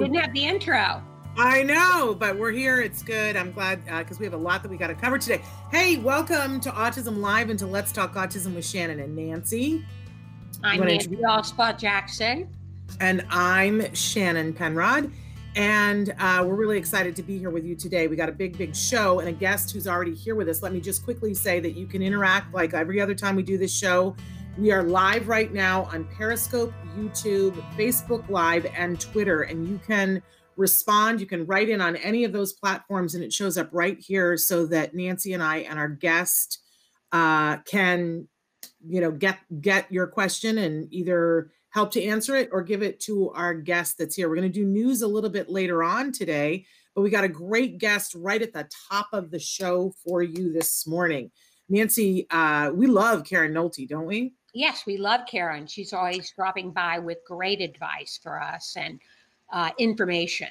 We're here. We didn't have the intro. I know, but we're here. It's good. I'm glad because uh, we have a lot that we got to cover today. Hey, welcome to Autism Live and to Let's Talk Autism with Shannon and Nancy. I'm Nancy Alspaugh Jackson. And I'm Shannon Penrod. And uh, we're really excited to be here with you today. We got a big, big show and a guest who's already here with us. Let me just quickly say that you can interact like every other time we do this show. We are live right now on Periscope, YouTube, Facebook Live, and Twitter. And you can respond. You can write in on any of those platforms, and it shows up right here so that Nancy and I and our guest uh, can, you know, get get your question and either help to answer it or give it to our guest that's here. We're going to do news a little bit later on today, but we got a great guest right at the top of the show for you this morning. Nancy, uh, we love Karen Nohelty, don't we? Yes, we love Karen. She's always dropping by with great advice for us and uh, information.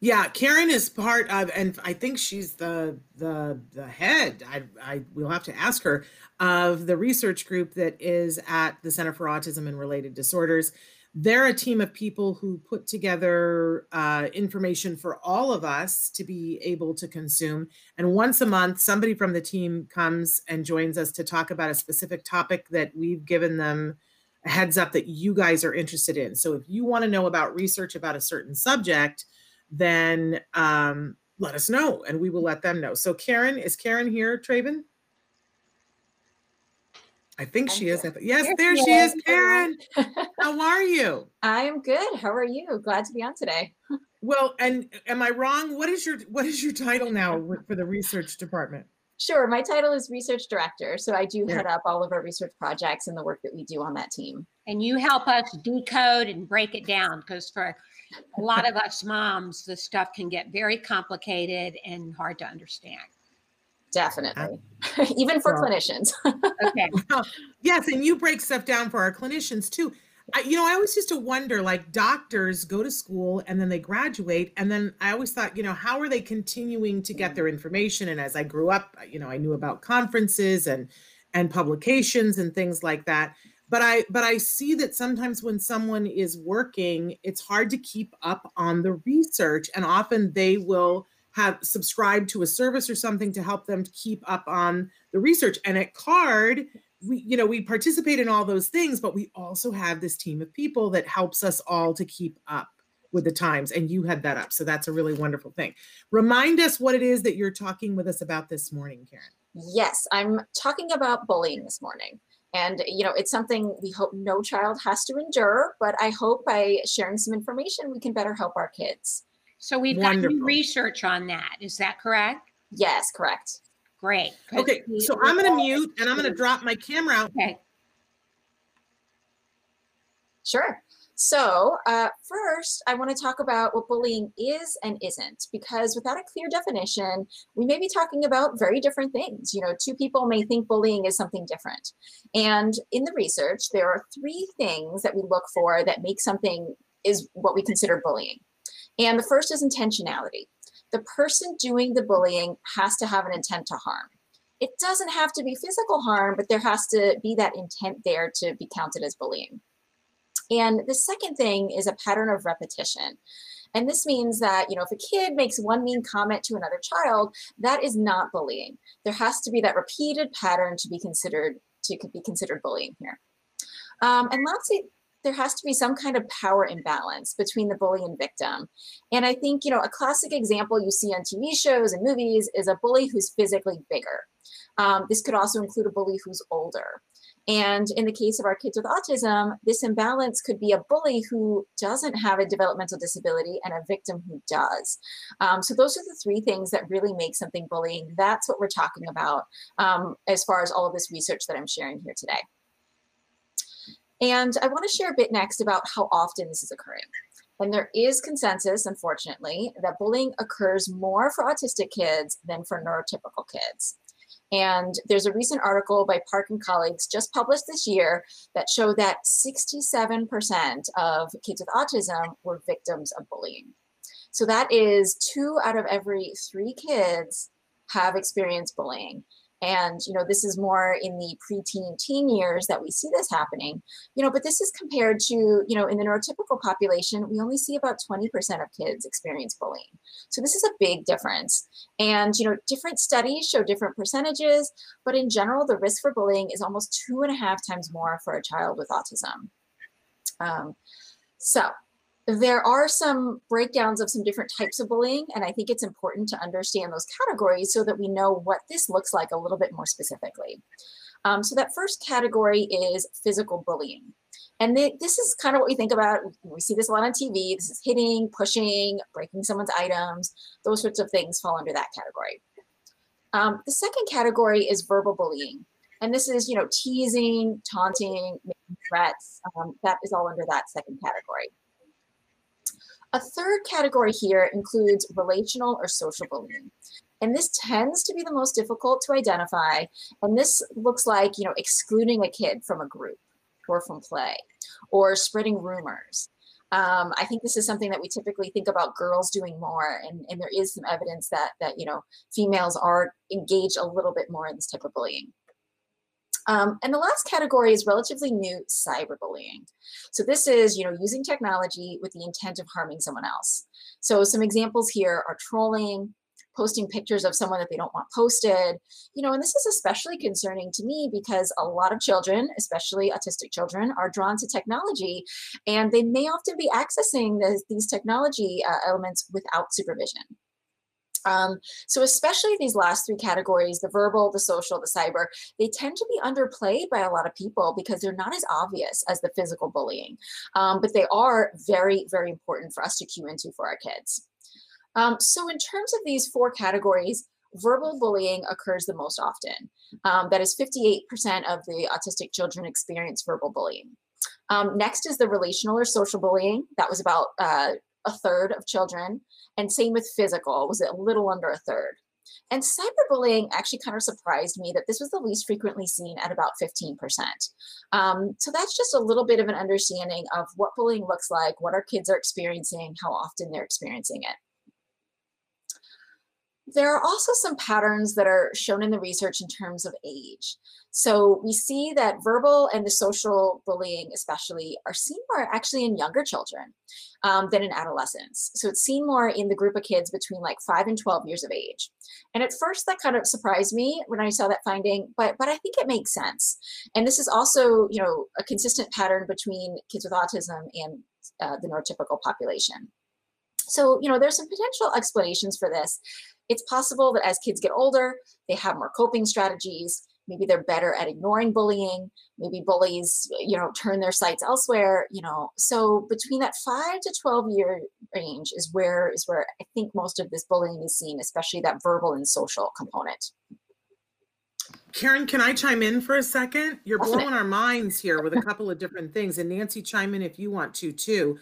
Yeah, Karen is part of, and I think she's the the the head. I I will have to ask her of the research group that is at the Center for Autism and Related Disorders they're a team of people who put together uh, information for all of us to be able to consume. And once a month, somebody from the team comes and joins us to talk about a specific topic that we've given them a heads up that you guys are interested in. So if you want to know about research about a certain subject, then um, let us know and we will let them know. So, Karen, is Karen here, Traven? I think she is. Yes, there, she is, Karen. How are you? I am good. How are you? Glad to be on today. Well, and am I wrong? What is your what is your title now for the research department? Sure, my title is research director, so I do head up all of our research projects and the work that we do on that team. And you help us decode and break it down because for a lot of us moms, the stuff can get very complicated and hard to understand. Definitely. Even for clinicians. okay. yes, and you break stuff down for our clinicians too. I, you know, I always used to wonder like doctors go to school and then they graduate. And then I always thought, you know, how are they continuing to get mm. their information? And as I grew up, uh, you know, I knew about conferences and and publications and things like that. But I but I see that sometimes when someone is working, it's hard to keep up on the research. And often they will have subscribed to a service or something to help them keep up on the research. And at CARD, we, you know, we participate in all those things, but we also have this team of people that helps us all to keep up with the times. And you had that up. So that's a really wonderful thing. Remind us what it is that you're talking with us about this morning, Karen. Yes, I'm talking about bullying this morning. And, you know, it's something we hope no child has to endure, but I hope by sharing some information, we can better help our kids. So we've Wonderful. got research on that. Is that correct? Yes, correct. Great. Okay, so I'm going to mute and I'm going to drop my camera out. Okay. Sure. So, uh, first, I want to talk about what bullying is and isn't, because without a clear definition, we may be talking about very different things. You know, two people may think bullying is something different. And in the research, there are three things that we look for that make something is what we consider bullying. And the first is intentionality. The person doing the bullying has to have an intent to harm. It doesn't have to be physical harm, but there has to be that intent there to be counted as bullying. And the second thing is a pattern of repetition. And this means that, you know, if a kid makes one mean comment to another child, that is not bullying. There has to be that repeated pattern to be considered to be considered bullying here. Um, and lastly, there has to be some kind of power imbalance between the bully and victim. And I think, you know, a classic example you see on TV shows and movies is a bully who's physically bigger. Um, this could also include a bully who's older. And in the case of our kids with autism, this imbalance could be a bully who doesn't have a developmental disability and a victim who does. Um, so those are the three things that really make something bullying. That's what we're talking about um, as far as all of this research that I'm sharing here today. And I want to share a bit next about how often this is occurring. And there is consensus, unfortunately, that bullying occurs more for autistic kids than for neurotypical kids. And there's a recent article by Park and colleagues just published this year that show that 67% of kids with autism were victims of bullying. So that is two out of every three kids have experienced bullying and you know this is more in the preteen teen years that we see this happening. You know but this is compared to you know in the neurotypical population we only see about 20% of kids experience bullying. So this is a big difference. And you know different studies show different percentages but in general the risk for bullying is almost two and a half times more for a child with autism. Um, so there are some breakdowns of some different types of bullying, and I think it's important to understand those categories so that we know what this looks like a little bit more specifically. Um, so that first category is physical bullying. And this is kind of what we think about. We see this a lot on TV. This is hitting, pushing, breaking someone's items. Those sorts of things fall under that category. Um, the second category is verbal bullying. And this is, you know, teasing, taunting, making threats. Um, that is all under that second category. A third category here includes relational or social bullying. And this tends to be the most difficult to identify. And this looks like, you know, excluding a kid from a group or from play or spreading rumors. Um, I think this is something that we typically think about girls doing more, and, and there is some evidence that that you know females are engaged a little bit more in this type of bullying. Um, and the last category is relatively new cyberbullying. So this is, you know, using technology with the intent of harming someone else. So some examples here are trolling, posting pictures of someone that they don't want posted, you know, and this is especially concerning to me because a lot of children, especially autistic children, are drawn to technology and they may often be accessing the, these technology uh, elements without supervision. Um, so especially these last three categories, the verbal, the social, the cyber, they tend to be underplayed by a lot of people because they're not as obvious as the physical bullying. Um, but they are very, very important for us to cue into for our kids. Um, so in terms of these four categories, verbal bullying occurs the most often. Um, that is 58% of the autistic children experience verbal bullying. Um, next is the relational or social bullying. That was about uh, a third of children. And same with physical, was a little under a third. And cyberbullying actually kind of surprised me that this was the least frequently seen at about 15%. Um, so that's just a little bit of an understanding of what bullying looks like, what our kids are experiencing, how often they're experiencing it. There are also some patterns that are shown in the research in terms of age. So we see that verbal and the social bullying, especially, are seen more actually in younger children um, than in adolescents. So it's seen more in the group of kids between like five and 12 years of age. And at first, that kind of surprised me when I saw that finding, but but I think it makes sense. And this is also, you know, a consistent pattern between kids with autism and uh, the neurotypical population. So, you know, there's some potential explanations for this. It's possible that as kids get older, they have more coping strategies. Maybe they're better at ignoring bullying. Maybe bullies, you know, turn their sights elsewhere. You know, so between that five to twelve year range is where is where I think most of this bullying is seen, especially that verbal and social component. Karen, can I chime in for a second? You're blowing our minds here with a couple of different things, and Nancy, chime in if you want to too.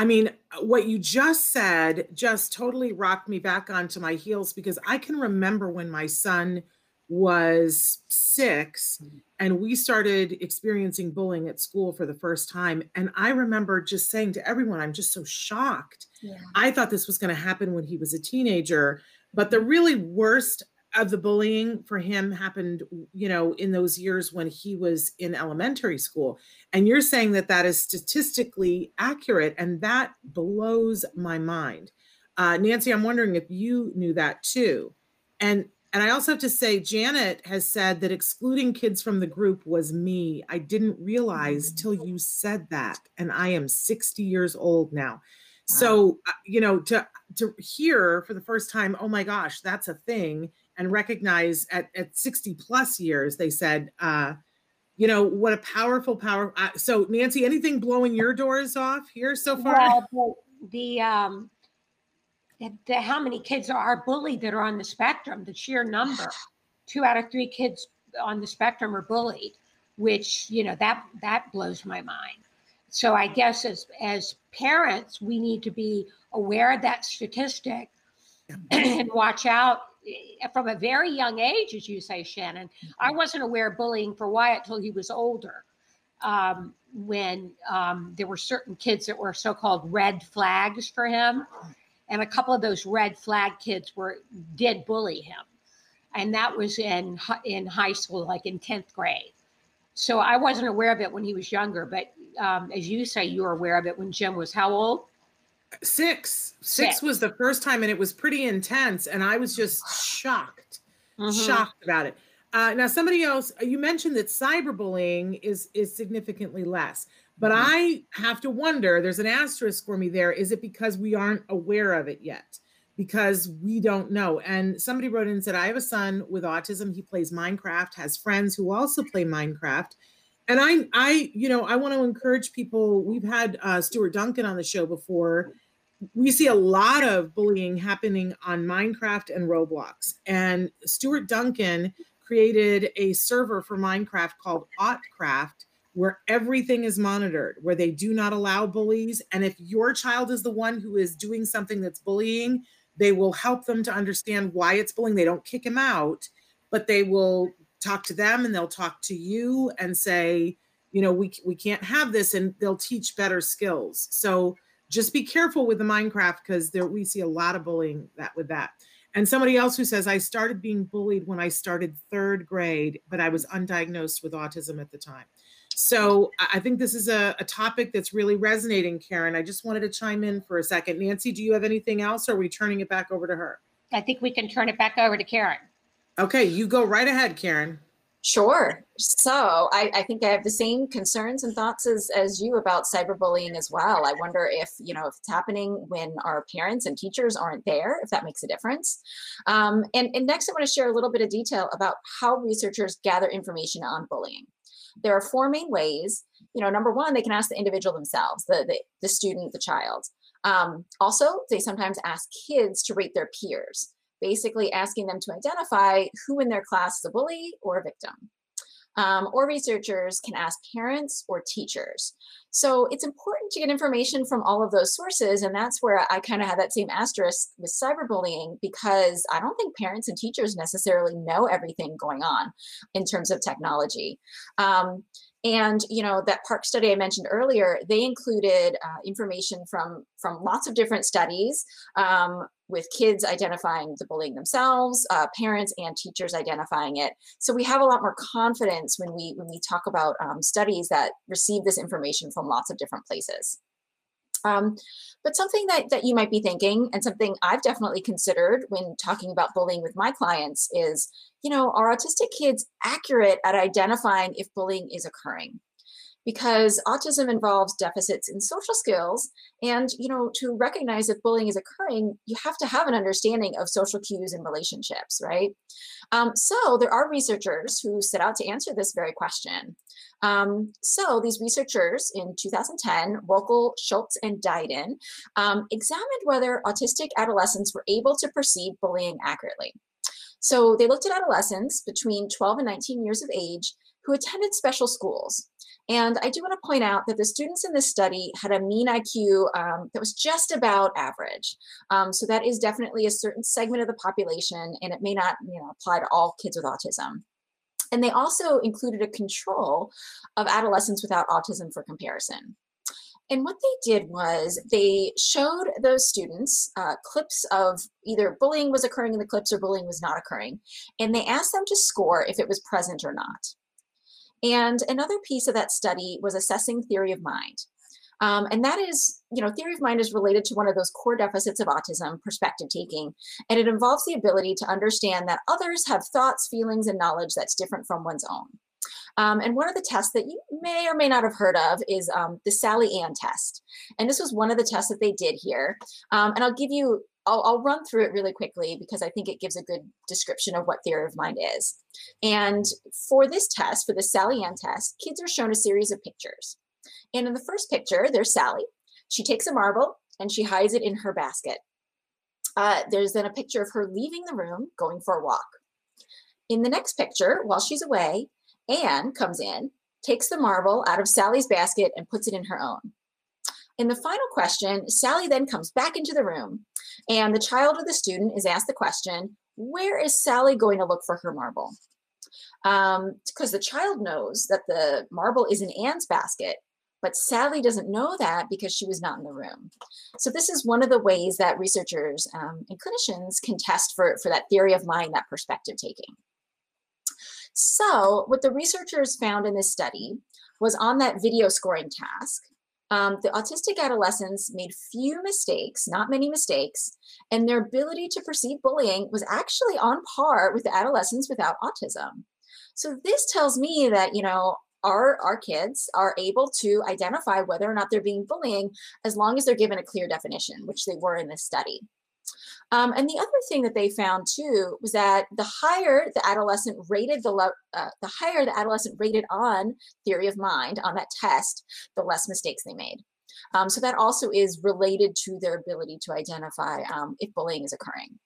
I mean, what you just said just totally rocked me back onto my heels because I can remember when my son was 6 mm-hmm. and we started experiencing bullying at school for the first time. And I remember just saying to everyone, I'm just so shocked. Yeah. I thought this was going to happen when he was a teenager. But the really worst of the bullying for him happened you know in those years when he was in elementary school and you're saying that that is statistically accurate and that blows my mind uh, nancy i'm wondering if you knew that too and And I also have to say, Janet has said that excluding kids from the group was me. I didn't realize till you said that. And I am 60 years old now. So, uh, you know, to to hear for the first time, oh my gosh, that's a thing, and recognize at, at 60 plus years, they said, uh, you know, what a powerful power. Uh, so, Nancy, anything blowing your doors off here so far? Well, the, the um, the, the, how many kids are bullied that are on the spectrum? The sheer number, two out of three kids on the spectrum are bullied, which you know that that blows my mind. So I guess as as parents, we need to be aware of that statistic and watch out from a very young age, as you say, Shannon. I mm-hmm. wasn't aware of bullying for Wyatt till he was older. Um, when um, there were certain kids that were so-called red flags for him, and a couple of those red flag kids were did bully him, and that was in in high school, like in tenth grade. So I wasn't aware of it when he was younger, but um, as you say, you were aware of it when Jem was how old? Six. Six, Six. was the first time, and it was pretty intense. And I was just shocked, mm-hmm. shocked about it. Uh, now, somebody else, you mentioned that cyberbullying is is significantly less, but mm-hmm. I have to wonder. There's an asterisk for me there. Is it because we aren't aware of it yet? Because we don't know. And somebody wrote in and said, "I have a son with autism. He plays Minecraft. Has friends who also play Minecraft." and I, I, you know, I want to encourage people. We've had uh, Stuart Duncan on the show before. We see a lot of bullying happening on Minecraft and Roblox. And Stuart Duncan created a server for Minecraft called Autcraft, where everything is monitored, where they do not allow bullies. And if your child is the one who is doing something that's bullying, they will help them to understand why it's bullying. They don't kick him out, but they will talk to them and they'll talk to you and say, you know, we we can't have this, and they'll teach better skills. So just be careful with the Minecraft because there we see a lot of bullying that with that. And somebody else who says, I started being bullied when I started third grade, but I was undiagnosed with autism at the time. So I think this is a, a, topic that's really resonating, Karen. I just wanted to chime in for a second. Nancy, do you have anything else or are we turning it back over to her? I think we can turn it back over to Karen. Okay, you go right ahead, Karen. Sure. So I, I, think I have the same concerns and thoughts as, as you about cyberbullying as well. I wonder if, you know, if it's happening when our parents and teachers aren't there, if that makes a difference. Um, and, and next, I want to share a little bit of detail about how researchers gather information on bullying. There are four main ways. You know, number one, they can ask the individual themselves, the, the, the student, the child. Um, also, they sometimes ask kids to rate their peers basically asking them to identify who in their class is a bully or a victim. Um, or researchers can ask parents or teachers. So it's important to get information from all of those sources. And that's where I kind of have that same asterisk with cyberbullying because I don't think parents and teachers necessarily know everything going on in terms of technology. Um, and you know that park study I mentioned earlier, they included uh, information from from lots of different studies um, with kids identifying the bullying themselves, uh, parents and teachers identifying it. So we have a lot more confidence when we when we talk about um, studies that receive this information from lots of different places. Um, but something that, that you might be thinking, and something I've definitely considered when talking about bullying with my clients is, you know, are autistic kids accurate at identifying if bullying is occurring? Because autism involves deficits in social skills and you know to recognize if bullying is occurring you have to have an understanding of social cues and relationships right? Um, so there are researchers who set out to answer this very question. Um, so these researchers in 2010 Woelkel Scholte and Didden um, examined whether autistic adolescents were able to perceive bullying accurately. So they looked at adolescents between 12 and 19 years of age who attended special schools and I do want to point out that the students in this study had a mean IQ um, that was just about average. Um, so that is definitely a certain segment of the population, and it may not you know, apply to all kids with autism. And they also included a control of adolescents without autism for comparison. And what they did was they showed those students uh, clips of either bullying was occurring in the clips or bullying was not occurring. And they asked them to score if it was present or not. And another piece of that study was assessing theory of mind. Um, and that is, you know, theory of mind is related to one of those core deficits of autism, perspective taking. And it involves the ability to understand that others have thoughts, feelings, and knowledge that's different from one's own. Um, and one of the tests that you may or may not have heard of is um, the Sally Anne test. And this was one of the tests that they did here. Um, and I'll give you, I'll, I'll, run through it really quickly because I think it gives a good description of what theory of mind is. And for this test, for the Sally Anne test, kids are shown a series of pictures. And in the first picture, there's Sally. She takes a marble and she hides it in her basket. Uh, there's then a picture of her leaving the room, going for a walk. In the next picture, while she's away, Anne comes in, takes the marble out of Sally's basket and puts it in her own. In the final question, Sally then comes back into the room and the child or the student is asked the question, where is Sally going to look for her marble? Because um, the child knows that the marble is in Anne's basket, but Sally doesn't know that because she was not in the room. So this is one of the ways that researchers um, and clinicians can test for, for that theory of mind, that perspective taking. So what the researchers found in this study was on that video scoring task, um, the autistic adolescents made few mistakes, not many mistakes, and their ability to perceive bullying was actually on par with the adolescents without autism. So this tells me that, you know, our, our kids are able to identify whether or not they're being bullying as long as they're given a clear definition, which they were in this study. Um, and the other thing that they found too was that the higher the adolescent rated the uh, the higher the adolescent rated on theory of mind on that test, the less mistakes they made. Um, so that also is related to their ability to identify um, if bullying is occurring.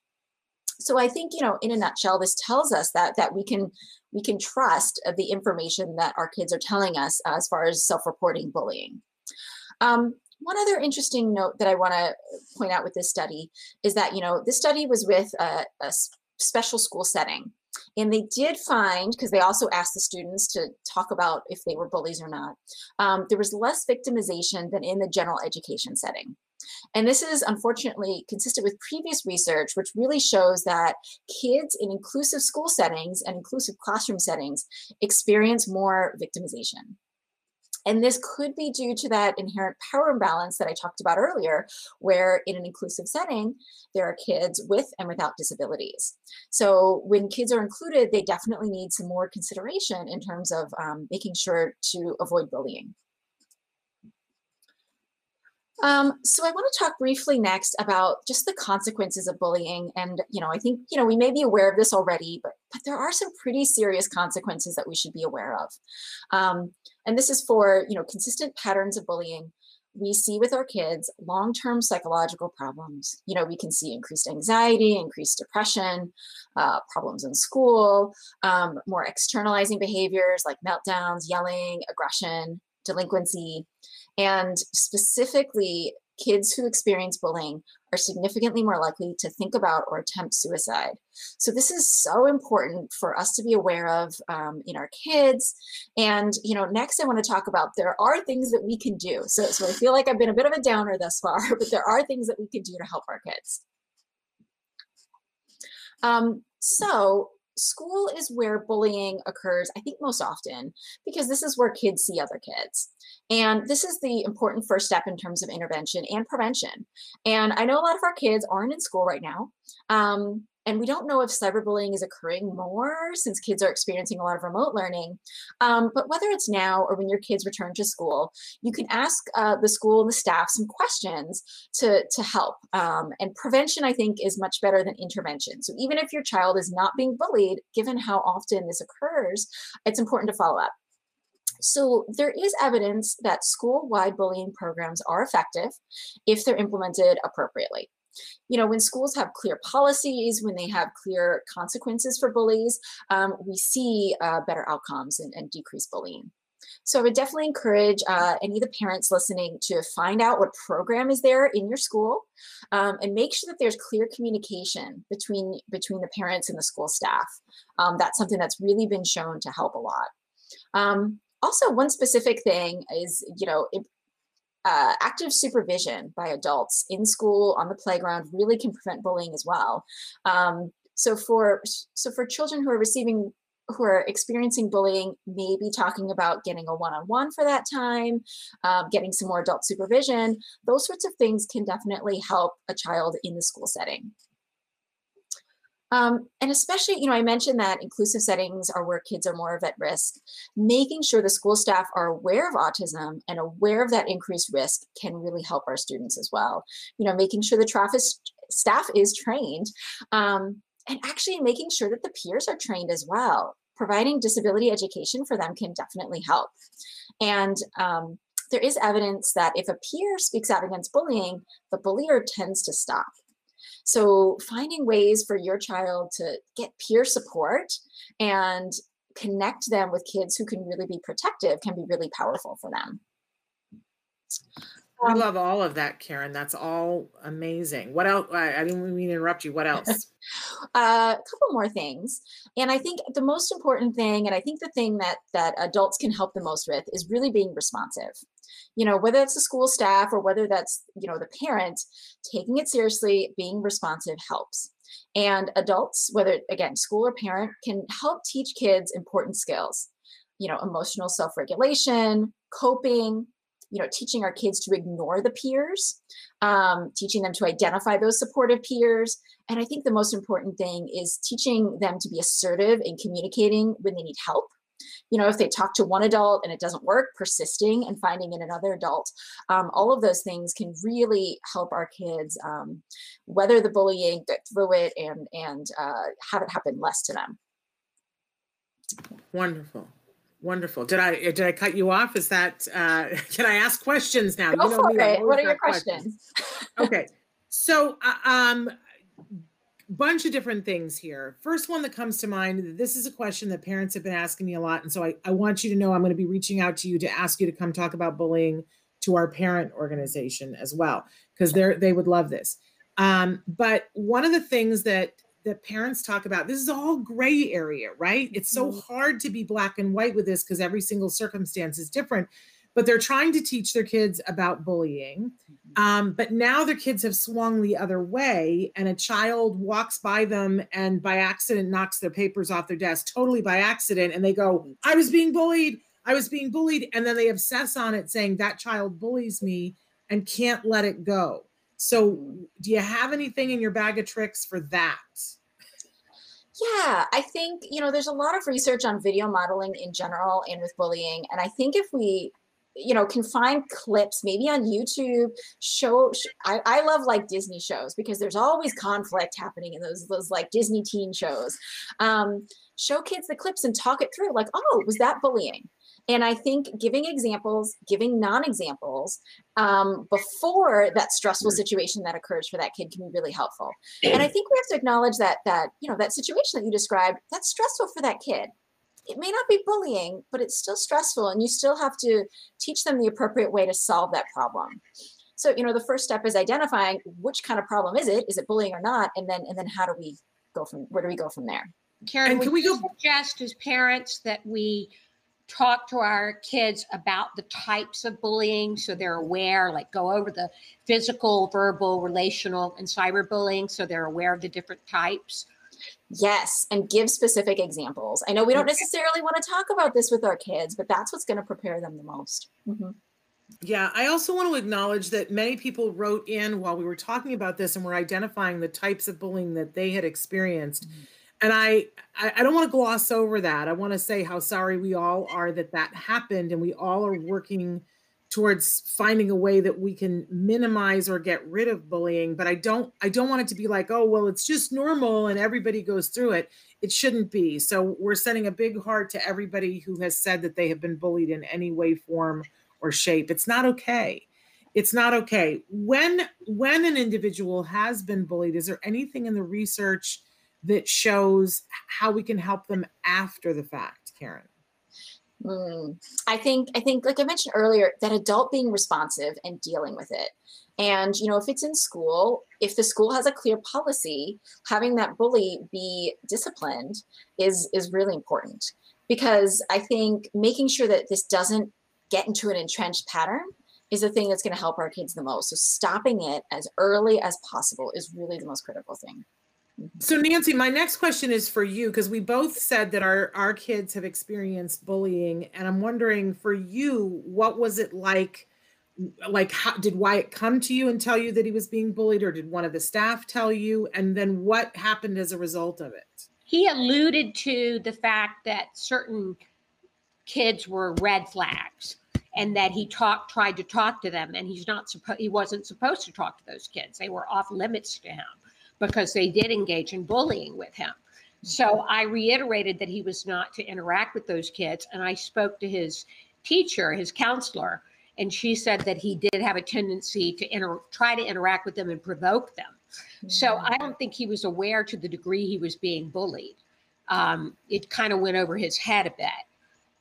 So I think you know, in a nutshell, this tells us that that we can we can trust the information that our kids are telling us uh, as far as self-reporting bullying. Um, one other interesting note that I want to point out with this study is that, you know, this study was with a, a special school setting. And they did find, because they also asked the students to talk about if they were bullies or not, um, there was less victimization than in the general education setting. And this is unfortunately consistent with previous research, which really shows that kids in inclusive school settings and inclusive classroom settings experience more victimization. And this could be due to that inherent power imbalance that I talked about earlier, where in an inclusive setting, there are kids with and without disabilities. So when kids are included, they definitely need some more consideration in terms of um, making sure to avoid bullying. Um, so I want to talk briefly next about just the consequences of bullying. And, you know, I think, you know, we may be aware of this already, but, but there are some pretty serious consequences that we should be aware of. Um, and this is for, you know, consistent patterns of bullying. We see with our kids long-term psychological problems. You know, we can see increased anxiety, increased depression, uh, problems in school, um, more externalizing behaviors like meltdowns, yelling, aggression, delinquency, and specifically kids who experience bullying are significantly more likely to think about or attempt suicide. So this is so important for us to be aware of um, in our kids. And you know, next I want to talk about there are things that we can do. So, so I feel like I've been a bit of a downer thus far, but there are things that we can do to help our kids. Um, so school is where bullying occurs, I think most often, because this is where kids see other kids. And this is the important first step in terms of intervention and prevention. And I know a lot of our kids aren't in school right now. Um, and we don't know if cyberbullying is occurring more since kids are experiencing a lot of remote learning. Um, but whether it's now or when your kids return to school, you can ask uh, the school and the staff some questions to, to help. Um, and prevention, I think, is much better than intervention. So even if your child is not being bullied, given how often this occurs, it's important to follow up. So there is evidence that school-wide bullying programs are effective if they're implemented appropriately you know, when schools have clear policies, when they have clear consequences for bullies, um, we see uh, better outcomes and, and decreased bullying. So I would definitely encourage uh, any of the parents listening to find out what program is there in your school um, and make sure that there's clear communication between, between the parents and the school staff. Um, that's something that's really been shown to help a lot. Um, also, one specific thing is, you know, uh, active supervision by adults in school, on the playground, really can prevent bullying as well. Um, so for so for children who are receiving who are experiencing bullying maybe talking about getting a one-on-one for that time um, getting some more adult supervision those sorts of things can definitely help a child in the school setting um, and especially, you know, I mentioned that inclusive settings are where kids are more of at risk. Making sure the school staff are aware of autism and aware of that increased risk can really help our students as well. You know, making sure the traffic staff is trained um, and actually making sure that the peers are trained as well. Providing disability education for them can definitely help. And um, there is evidence that if a peer speaks out against bullying, the bullier tends to stop. So finding ways for your child to get peer support and connect them with kids who can really be protective can be really powerful for them. We um, love all of that, Karen. That's all amazing. What else? I, I didn't mean to interrupt you. What else? uh, a couple more things, and I think the most important thing, and I think the thing that that adults can help the most with, is really being responsive you know whether that's the school staff or whether that's you know the parent taking it seriously being responsive helps and adults whether again school or parent can help teach kids important skills you know emotional self-regulation coping you know teaching our kids to ignore the peers um, teaching them to identify those supportive peers. And i think the most important thing is teaching them to be assertive in communicating when they need help. You know if they talk to one adult and it doesn't work persisting and finding in another adult um, all of those things can really help our kids um, weather the bullying get through it and and uh, have it happen less to them. Wonderful wonderful did i did i cut you off is that uh can i ask questions now Go you know for me, it. what are your questions, questions. okay so uh, um bunch of different things here. First one that comes to mind, this is a question that parents have been asking me a lot. And so I, I want you to know I'm going to be reaching out to you to ask you to come talk about bullying to our parent organization as well, because they're they would love this. Um, but one of the things that that parents talk about, this is all gray area, right? It's so mm-hmm. hard to be black and white with this because every single circumstance is different but they're trying to teach their kids about bullying. Mm-hmm. Um, but now their kids have swung the other way, and a child walks by them and by accident knocks their papers off their desk, totally by accident, and they go. I was being bullied. I was being bullied. And then they obsess on it, saying, That child bullies me and can't let it go. So, do you have anything in your bag of tricks for that? Yeah, I think, you know, there's a lot of research on video modeling in general and with bullying. And I think if we you know can find clips maybe on youtube show I, I love like disney shows because there's always conflict happening in those those like disney teen shows um, show kids the clips and talk it through like oh was that bullying and I think giving examples, giving non examples um, before that stressful mm. situation that occurs for that kid can be really helpful. And I think we have to acknowledge that that you know that situation that you described that's stressful for that kid it may not be bullying, but it's still stressful, and you still have to teach them the appropriate way to solve that problem. So, you know, the first step is identifying which kind of problem is it? Is it bullying or not? And then, and then, how do we go from? Where do we go from there? Karen, and can we go- suggest as parents that we talk to our kids about the types of bullying so they're aware, like go over the physical, verbal, relational, and cyberbullying so they're aware of the different types? Yes, and give specific examples. I know we don't necessarily want to talk about this with our kids, but that's what's going to prepare them the most. Mm-hmm. Yeah, I also want to acknowledge that many people wrote in while we were talking about this and were identifying the types of bullying that they had experienced. Mm-hmm. And I, I don't want to gloss over that. I want to say how sorry we all are that that happened, and we all are working towards finding a way that we can minimize or get rid of bullying but i don't i don't want it to be like oh well it's just normal and everybody goes through it. It shouldn't be. So we're sending a big heart to everybody who has said that they have been bullied in any way form or shape. It's not okay. It's not okay. When when an individual has been bullied is there anything in the research that shows how we can help them after the fact karen Mm, I think I think like I mentioned earlier, that adult being responsive and dealing with it. And you know, if it's in school, if the school has a clear policy, having that bully be disciplined is is really important because I think making sure that this doesn't get into an entrenched pattern is the thing that's going to help our kids the most. So stopping it as early as possible is really the most critical thing. So Nancy, my next question is for you because we both said that our our kids have experienced bullying and I'm wondering for you what was it like like how did Wyatt come to you and tell you that he was being bullied or did one of the staff tell you and then what happened as a result of it? He alluded to the fact that certain kids were red flags and that he talked tried to talk to them and he's not supposed he wasn't supposed to talk to those kids. They were off limits to him because they did engage in bullying with him. So I reiterated that he was not to interact with those kids. And I spoke to his teacher, his counselor, and she said that he did have a tendency to inter- try to interact with them and provoke them. So Mm-hmm. I don't think he was aware to the degree he was being bullied. Um, it kind of went over his head a bit.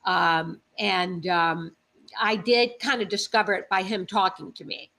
Um, and um, I did kind of discover it by him talking to me.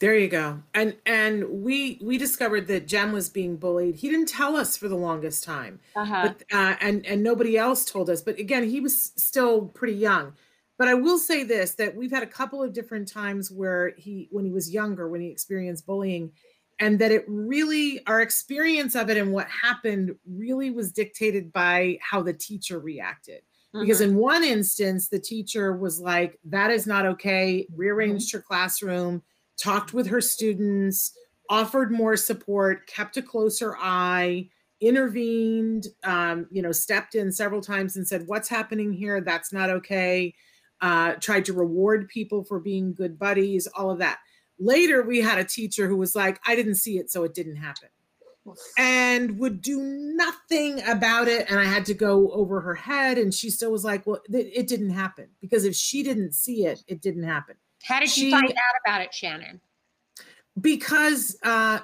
There you go. And and we we discovered that Jem was being bullied. He didn't tell us for the longest time. Uh-huh. but uh, and and nobody else told us. But again, he was still pretty young. But I will say this: that we've had a couple of different times where he, when he was younger, when he experienced bullying, and that it really, our experience of it and what happened really was dictated by how the teacher reacted. Because Mhm. in one instance, the teacher was like, "That is not okay." Rearranged her classroom, talked with her students, offered more support, kept a closer eye intervened um, you know stepped in several times and said what's happening here? That's not okay. Uh, tried to reward people for being good buddies all of that. Later we had a teacher who was like i didn't see it so it didn't happen. And would do nothing about it and i had to go over her head and she still was like well th- it didn't happen. Because if she didn't see it it didn't happen How did she- you find out about it, Shannon? because uh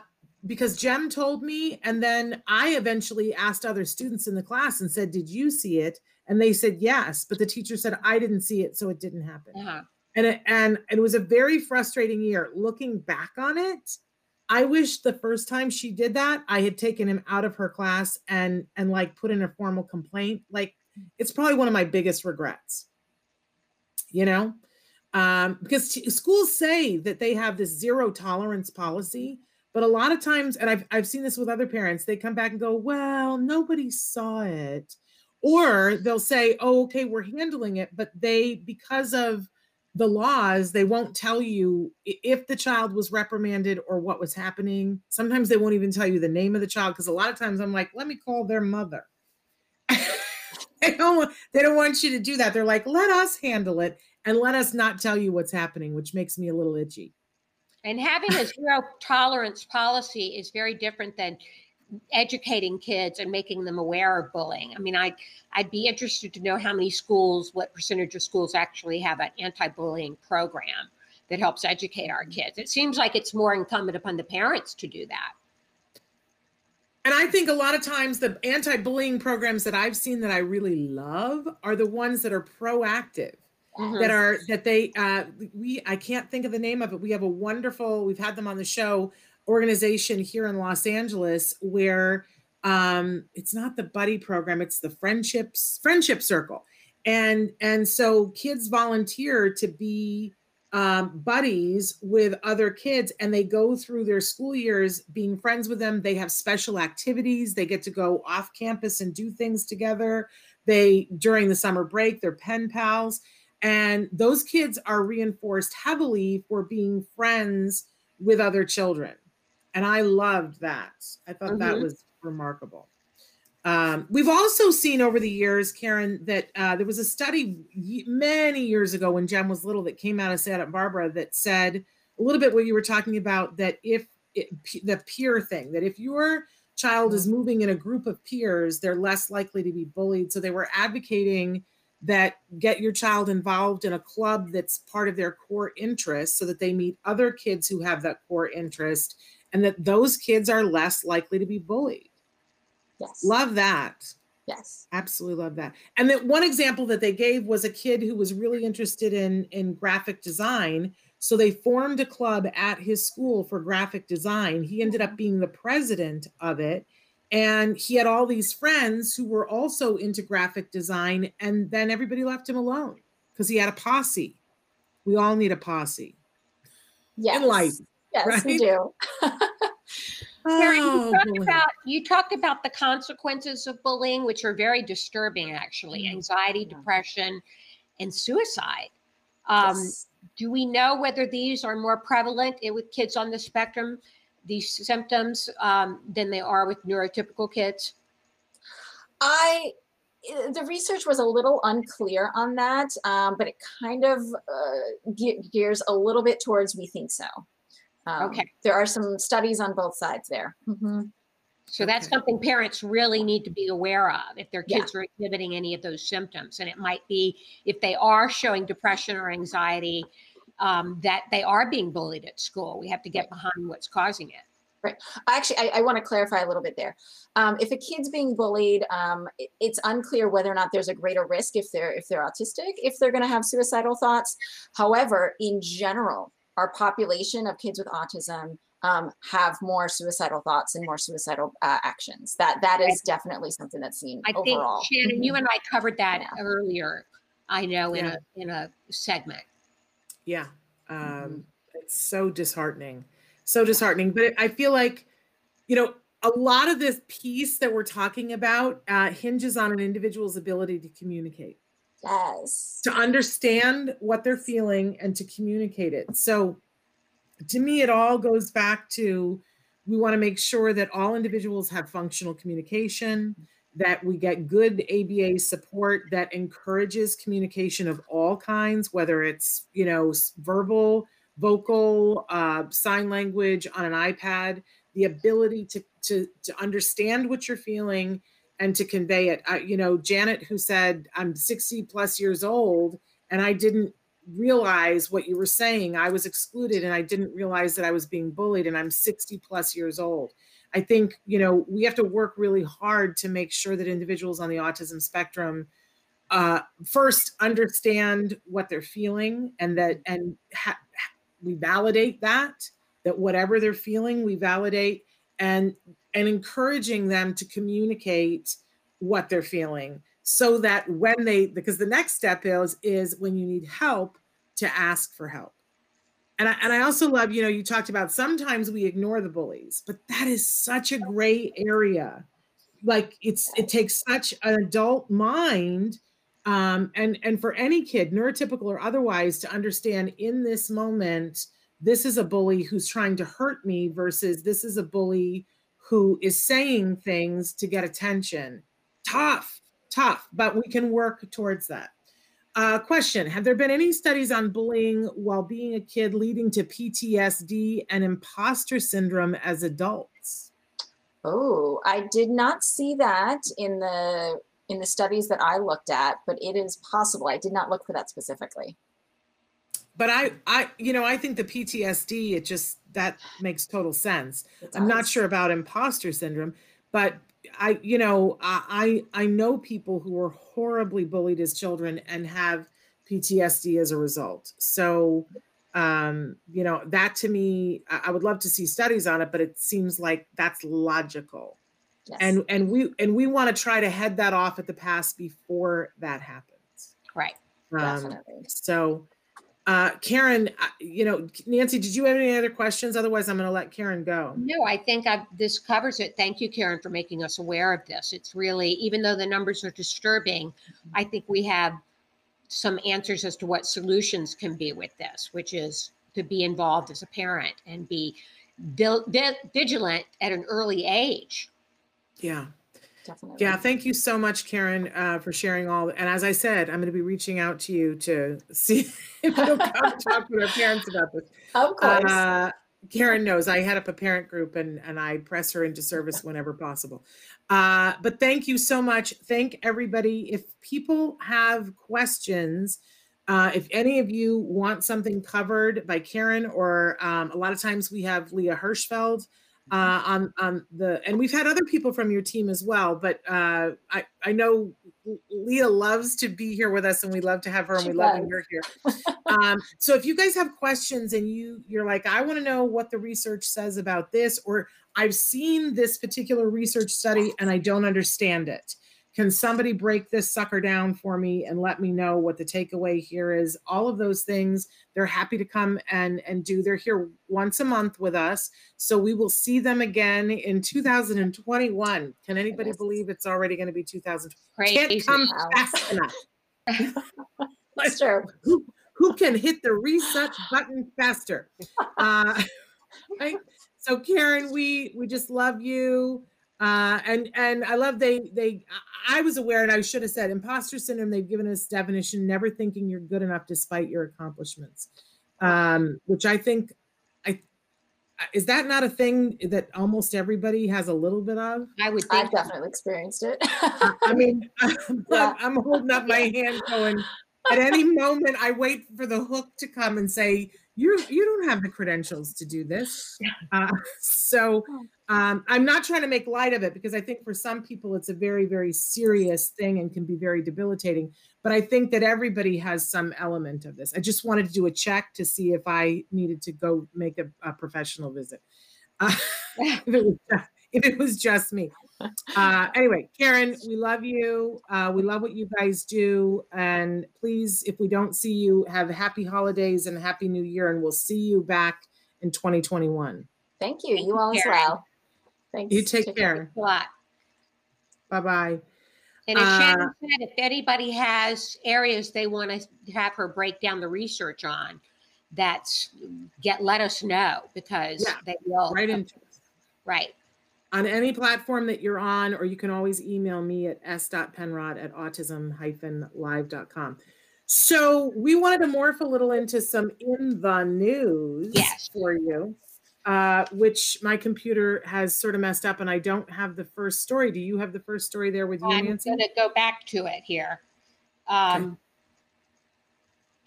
because Jem told me and then I eventually asked other students in the class and said did you see it? And they said yes but the teacher said I didn't see it so it didn't happen. Uh-huh. and it, and it was a very frustrating year. Looking back on it I wish the first time she did that I had taken him out of her class and and like put in a formal complaint. Like it's probably one of my biggest regrets. You know um, because t- schools say that they have this zero tolerance policy but a lot of times and I've, I've seen this with other parents they come back and go well nobody saw it. Or they'll say oh okay we're handling it but they because of the laws they won't tell you if the child was reprimanded or what was happening. Sometimes they won't even tell you the name of the child because a lot of times i'm like let me call their mother. They don't want, they don't want you to do that. They're like let us handle it and let us not tell you what's happening which makes me a little itchy And having a zero tolerance policy is very different than educating kids and making them aware of bullying. I mean, I I'd be interested to know how many schools, what percentage of schools actually have an anti-bullying program that helps educate our kids. It seems like it's more incumbent upon the parents to do that. And I think a lot of times the anti bullying programs that I've seen that I really love are the ones that are proactive. Mhm. that are that they uh we I can't think of the name of it. We have a wonderful we've had them on the show organization here in Los Angeles where um it's not the buddy program it's the friendships friendship circle. And and so kids volunteer to be um, buddies with other kids and they go through their school years being friends with them. They have special activities. They get to go off campus and do things together. They during the summer break they're pen pals and those kids are reinforced heavily for being friends with other children. And i loved that. I thought that Mhm. was remarkable. Um, we've also seen over the years karen that uh, there was a study many years ago when jem was little that came out of santa barbara that said a little bit what you were talking about that if it, the peer thing that if your child is moving in a group of peers they're less likely to be bullied. So they were advocating that get your child involved in a club that's part of their core interest so that they meet other kids who have that core interest and that those kids are less likely to be bullied. Yes. Love that. Yes. Absolutely love that. And that one example that they gave was a kid who was really interested in in graphic design. So they formed a club at his school for graphic design. He ended up mm-hmm. being the president of it. And he had all these friends who were also into graphic design. And then everybody left him alone because he had a posse. We all need a posse Yes. in life. Yes, we do. You Oh, talked bullying. about you talked about the consequences of bullying, which are very disturbing, actually. Mhm. Anxiety, depression, and suicide. Um, Yes. Do we know whether these are more prevalent with kids on the spectrum, these symptoms, um, than they are with neurotypical kids? I the research was a little unclear on that, um, but it kind of uh, ge- gears a little bit towards we think so. Um, Okay. There are some studies on both sides there. Mhm. So that's Okay. something parents really need to be aware of if their Yeah. kids are exhibiting any of those symptoms. And it might be if they are showing depression or anxiety, um, that they are being bullied at school. We have to get behind what's causing it. Right. Actually, I, I want to clarify a little bit there. Um, if a kid's being bullied, um, it- it's unclear whether or not there's a greater risk if they're if they're autistic, if they're going to have suicidal thoughts. However, in general, our population of kids with autism um, have more suicidal thoughts and more suicidal uh, actions. That that is definitely something that's seen I think overall. Shannon, you Mhm. and I covered that Yeah. earlier. I know in Yeah. a in a segment. Yeah. Um, Mm-hmm. It's so disheartening. So disheartening. But I feel like, you know, a lot of this piece that we're talking about uh, hinges on an individual's ability to communicate, yes. to understand what they're feeling and to communicate it. So to me, it all goes back to we want to make sure that all individuals have functional communication, that we get good ABA support that encourages communication of all kinds, whether it's, you know, verbal, vocal, uh, sign language on an iPad, the ability to, to, to understand what you're feeling and to convey it. You know, Janet, who said, I'm 60 plus years old and I didn't realize what you were saying. I was excluded and I didn't realize that I was being bullied and I'm 60 plus years old. I think, you know, we have to work really hard to make sure that individuals on the autism spectrum uh, first understand what they're feeling and that, and ha- we validate that, that whatever they're feeling, we validate and, and encouraging them to communicate what they're feeling so that when they because the next step is is when you need help to ask for help and I, and I also love you know you talked about sometimes we ignore the bullies but that is such a gray area. Like it's it takes such an adult mind um, and and for any kid neurotypical or otherwise to understand in this moment this is a bully who's trying to hurt me versus this is a bully who is saying things to get attention. Tough tough but we can work towards that uh, question have there been any studies on bullying while being a kid leading to ptsd and imposter syndrome as adults Oh, I did not see that in the in the studies that I looked at, but it is possible. I did not look for that specifically. but i i you know i think the ptsd it just that makes total sense i'm not sure about imposter syndrome but i you know i i know people who were horribly bullied as children and have ptsd as a result so um you know that to me i I would love to see studies on it but it seems like that's logical Yes. and and we and we want to try to head that off at the pass before that happens Right. um, definitely. so, uh, Karen, uh, you know, Nancy, did you have any other questions? Otherwise, I'm going to let Karen go. No, I think I've, this covers it. Thank you, Karen, for making us aware of this. It's really, even though the numbers are disturbing, I think we have some answers as to what solutions can be with this, which is to be involved as a parent and be vigilant at an early age. Yeah. Definitely. Yeah. Thank you so much, Karen, uh, for sharing all. And as I said, I'm going to be reaching out to you to see if you'll come talk with our parents about this. Of course. Uh, Karen knows I head up a parent group and, and I press her into service whenever possible. Uh, but thank you so much. Thank everybody. If people have questions, uh, if any of you want something covered by Karen, or um, a lot of times we have Leah Hirschfeld uh, on on the, and we've had other people from your team as well. But uh, I I know Leah loves to be here with us, and we love to have her, and She we love when does. you're here. um, so if you guys have questions and you you're like, I want to know what the research says about this, or I've seen this particular research study and I don't understand it. Can somebody break this sucker down for me and let me know what the takeaway here is? All of those things, they're happy to come and and do. They're here once a month with us, so we will see them again in 2021. Can anybody believe it's already going to be 2000? Can't come fast enough. That's true. Who, who can hit the reset button faster? Uh, right. So Karen, we we just love you. Uh, and and I love they they I was aware and I should have said imposter syndrome. They've given us definition: never thinking you're good enough despite your accomplishments, um, which I think I is that not a thing that almost everybody has a little bit of. I would. I've definitely experienced it. I mean, I'm, Yeah. I'm holding up my hand, going. At any moment, I wait for the hook to come and say, "You you don't have the credentials to do this." Uh, so um, I'm not trying to make light of it because I think for some people it's a very very serious thing and can be very debilitating. But I think that everybody has some element of this. I just wanted to do a check to see if I needed to go make a, a professional visit. Uh, if, it just, if it was just me. Uh, anyway, Karen, we love you. Uh, we love what you guys do. And please, if we don't see you, have happy holidays and happy new year. And we'll see you back in 2021. Thank you. Thank You you, all as well. Thanks. You take care. a lot. Bye bye. And as Uh, Shannon said, if anybody has areas they want to have her break down the research on, that's get let us know because Yeah, they will. Right into Right. On any platform that you're on, or you can always email me at s.penrod at autism-live.com. So we wanted to morph a little into some in the news Yes. for you, uh, which my computer has sort of messed up and I don't have the first story. Do you have the first story there with you, I'm Nancy? going to go back to it here. Um,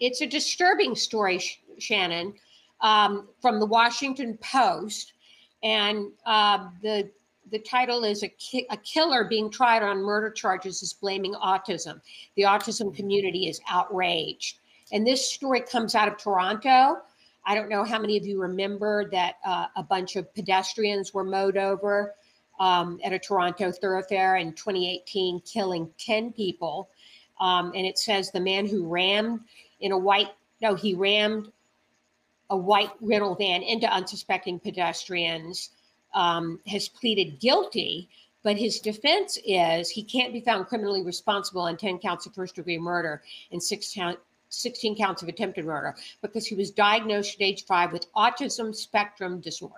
It's a disturbing story, Sh- Shannon, um, from the Washington Post, and uh, the the title is a, ki- a killer being tried on murder charges is blaming autism. The autism community is outraged, and this story comes out of Toronto. I don't know how many of you remember that uh, a bunch of pedestrians were mowed over um, at a Toronto thoroughfare in 2018, killing 10 people. Um, and it says the man who rammed in a white, no, he rammed a white rental van into unsuspecting pedestrians, um, has pleaded guilty. But his defense is he can't be found criminally responsible on 10 counts of first degree murder and six count, 16 counts of attempted murder because he was diagnosed at age five with autism spectrum disorder.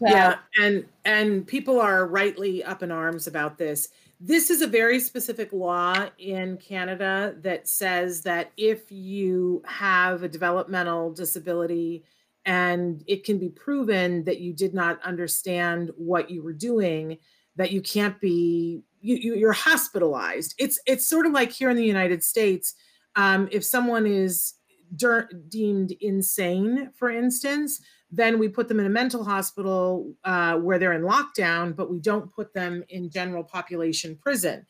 So, yeah, and and people are rightly up in arms about this. This is a very specific law in Canada that says that if you have a developmental disability and it can be proven that you did not understand what you were doing, that you can't be you, you you're hospitalized. It's it's sort of like here in the United States, um, if someone is der- deemed insane, for instance, then we put them in a mental hospital uh, where they're in lockdown, but we don't put them in general population prison.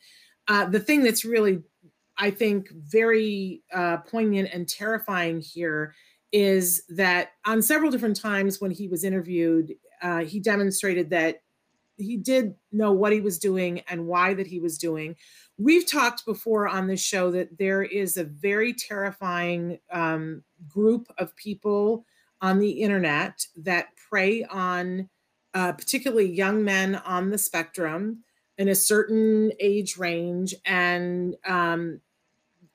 Uh, the thing that's really, I think, very uh, poignant and terrifying here is that on several different times when he was interviewed, uh, he demonstrated that he did know what he was doing and why that he was doing. We've talked before on this show that there is a very terrifying um, group of people on the internet that prey on uh, particularly young men on the spectrum in a certain age range and um,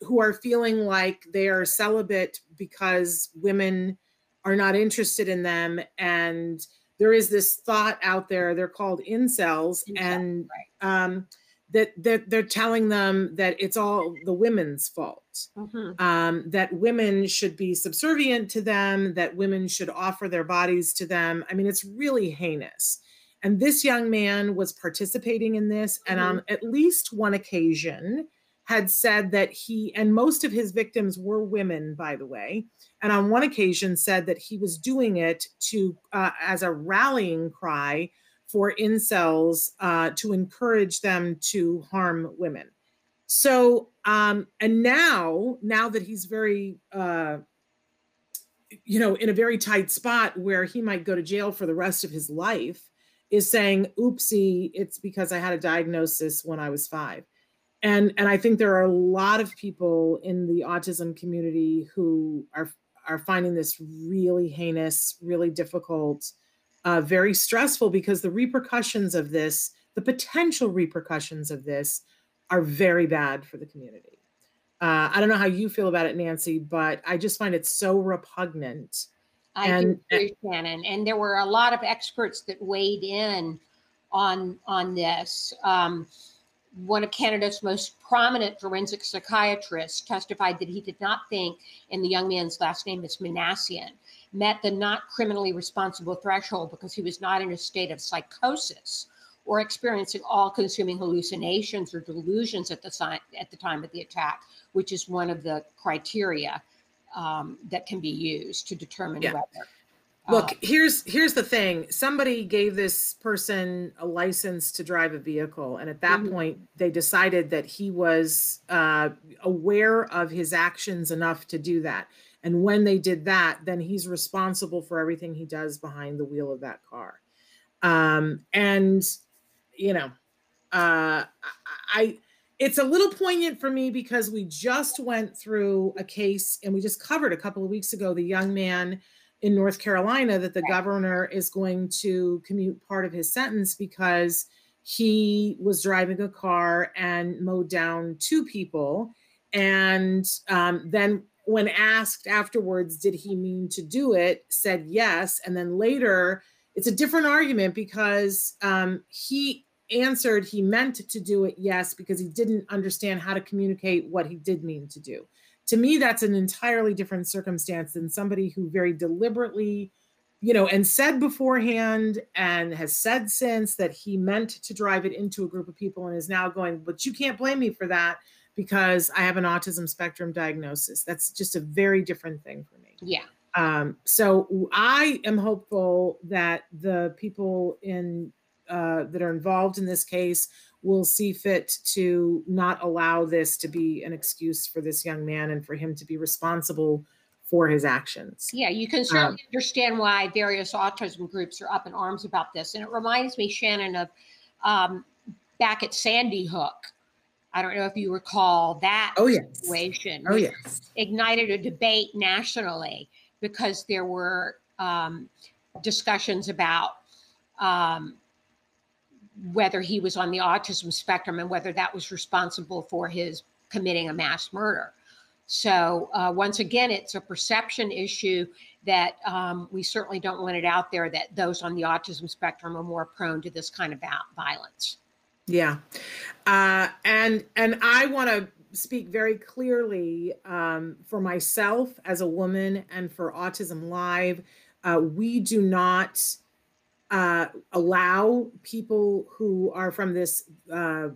who are feeling like they are celibate because women are not interested in them and there is this thought out there they're called incels Incel, and um, that, that they're telling them that it's all the women's fault mhm. um, that women should be subservient to them, that women should offer their bodies to them. I mean, it's really heinous. And this young man was participating in this, and on at least one occasion had said that he, and most of his victims were women, by the way, and on one occasion said that he was doing it to uh, as a rallying cry for incels uh, to encourage them to harm women. So, um, and now, now that he's very, uh, you know, in a very tight spot where he might go to jail for the rest of his life, is saying, oopsie, it's because I had a diagnosis when I was five. And, and I think there are a lot of people in the autism community who are, are finding this really heinous, really difficult, uh, very stressful because the repercussions of this, the potential repercussions of this, are very bad for the community. Uh, I don't know how you feel about it, Nancy, but I just find it so repugnant. I and, do too, Shannon. And there were a lot of experts that weighed in on on this. Um, one of Canada's most prominent forensic psychiatrists testified that he did not think, and the young man's last name is Minassian, met the not criminally responsible threshold because he was not in a state of psychosis or experiencing all-consuming hallucinations or delusions at the, si- at the time of the attack, which is one of the criteria um, that can be used to determine yeah. whether. Look, uh, here's here's the thing. Somebody gave this person a license to drive a vehicle, and at that mm-hmm. point, they decided that he was uh, aware of his actions enough to do that. And when they did that, then he's responsible for everything he does behind the wheel of that car. Um, and you know, uh, I it's a little poignant for me because we just went through a case and we just covered a couple of weeks ago the young man in North Carolina that the governor is going to commute part of his sentence because he was driving a car and mowed down two people. And um, then, when asked afterwards, did he mean to do it, said yes. And then later, it's a different argument because um, he answered he meant to do it yes because he didn't understand how to communicate what he did mean to do. To me that's an entirely different circumstance than somebody who very deliberately you know and said beforehand and has said since that he meant to drive it into a group of people and is now going but you can't blame me for that because i have an autism spectrum diagnosis that's just a very different thing for me yeah um, so i am hopeful that the people in uh, that are involved in this case will see fit to not allow this to be an excuse for this young man and for him to be responsible for his actions. Yeah, you can certainly um, understand why various autism groups are up in arms about this. And it reminds me, Shannon, of um, back at Sandy Hook. I don't know if you recall that oh, yes. situation. Oh, yes. Ignited a debate nationally because there were um, discussions about um, whether he was on the autism spectrum and whether that was responsible for his committing a mass murder. So, uh, once again, it's a perception issue that um, we certainly don't want it out there that those on the autism spectrum are more prone to this kind of violence. Yeah. Uh, and, and I want to speak very clearly um, for myself as a woman and for Autism Live. Uh, we do not uh, allow people who are from this uh,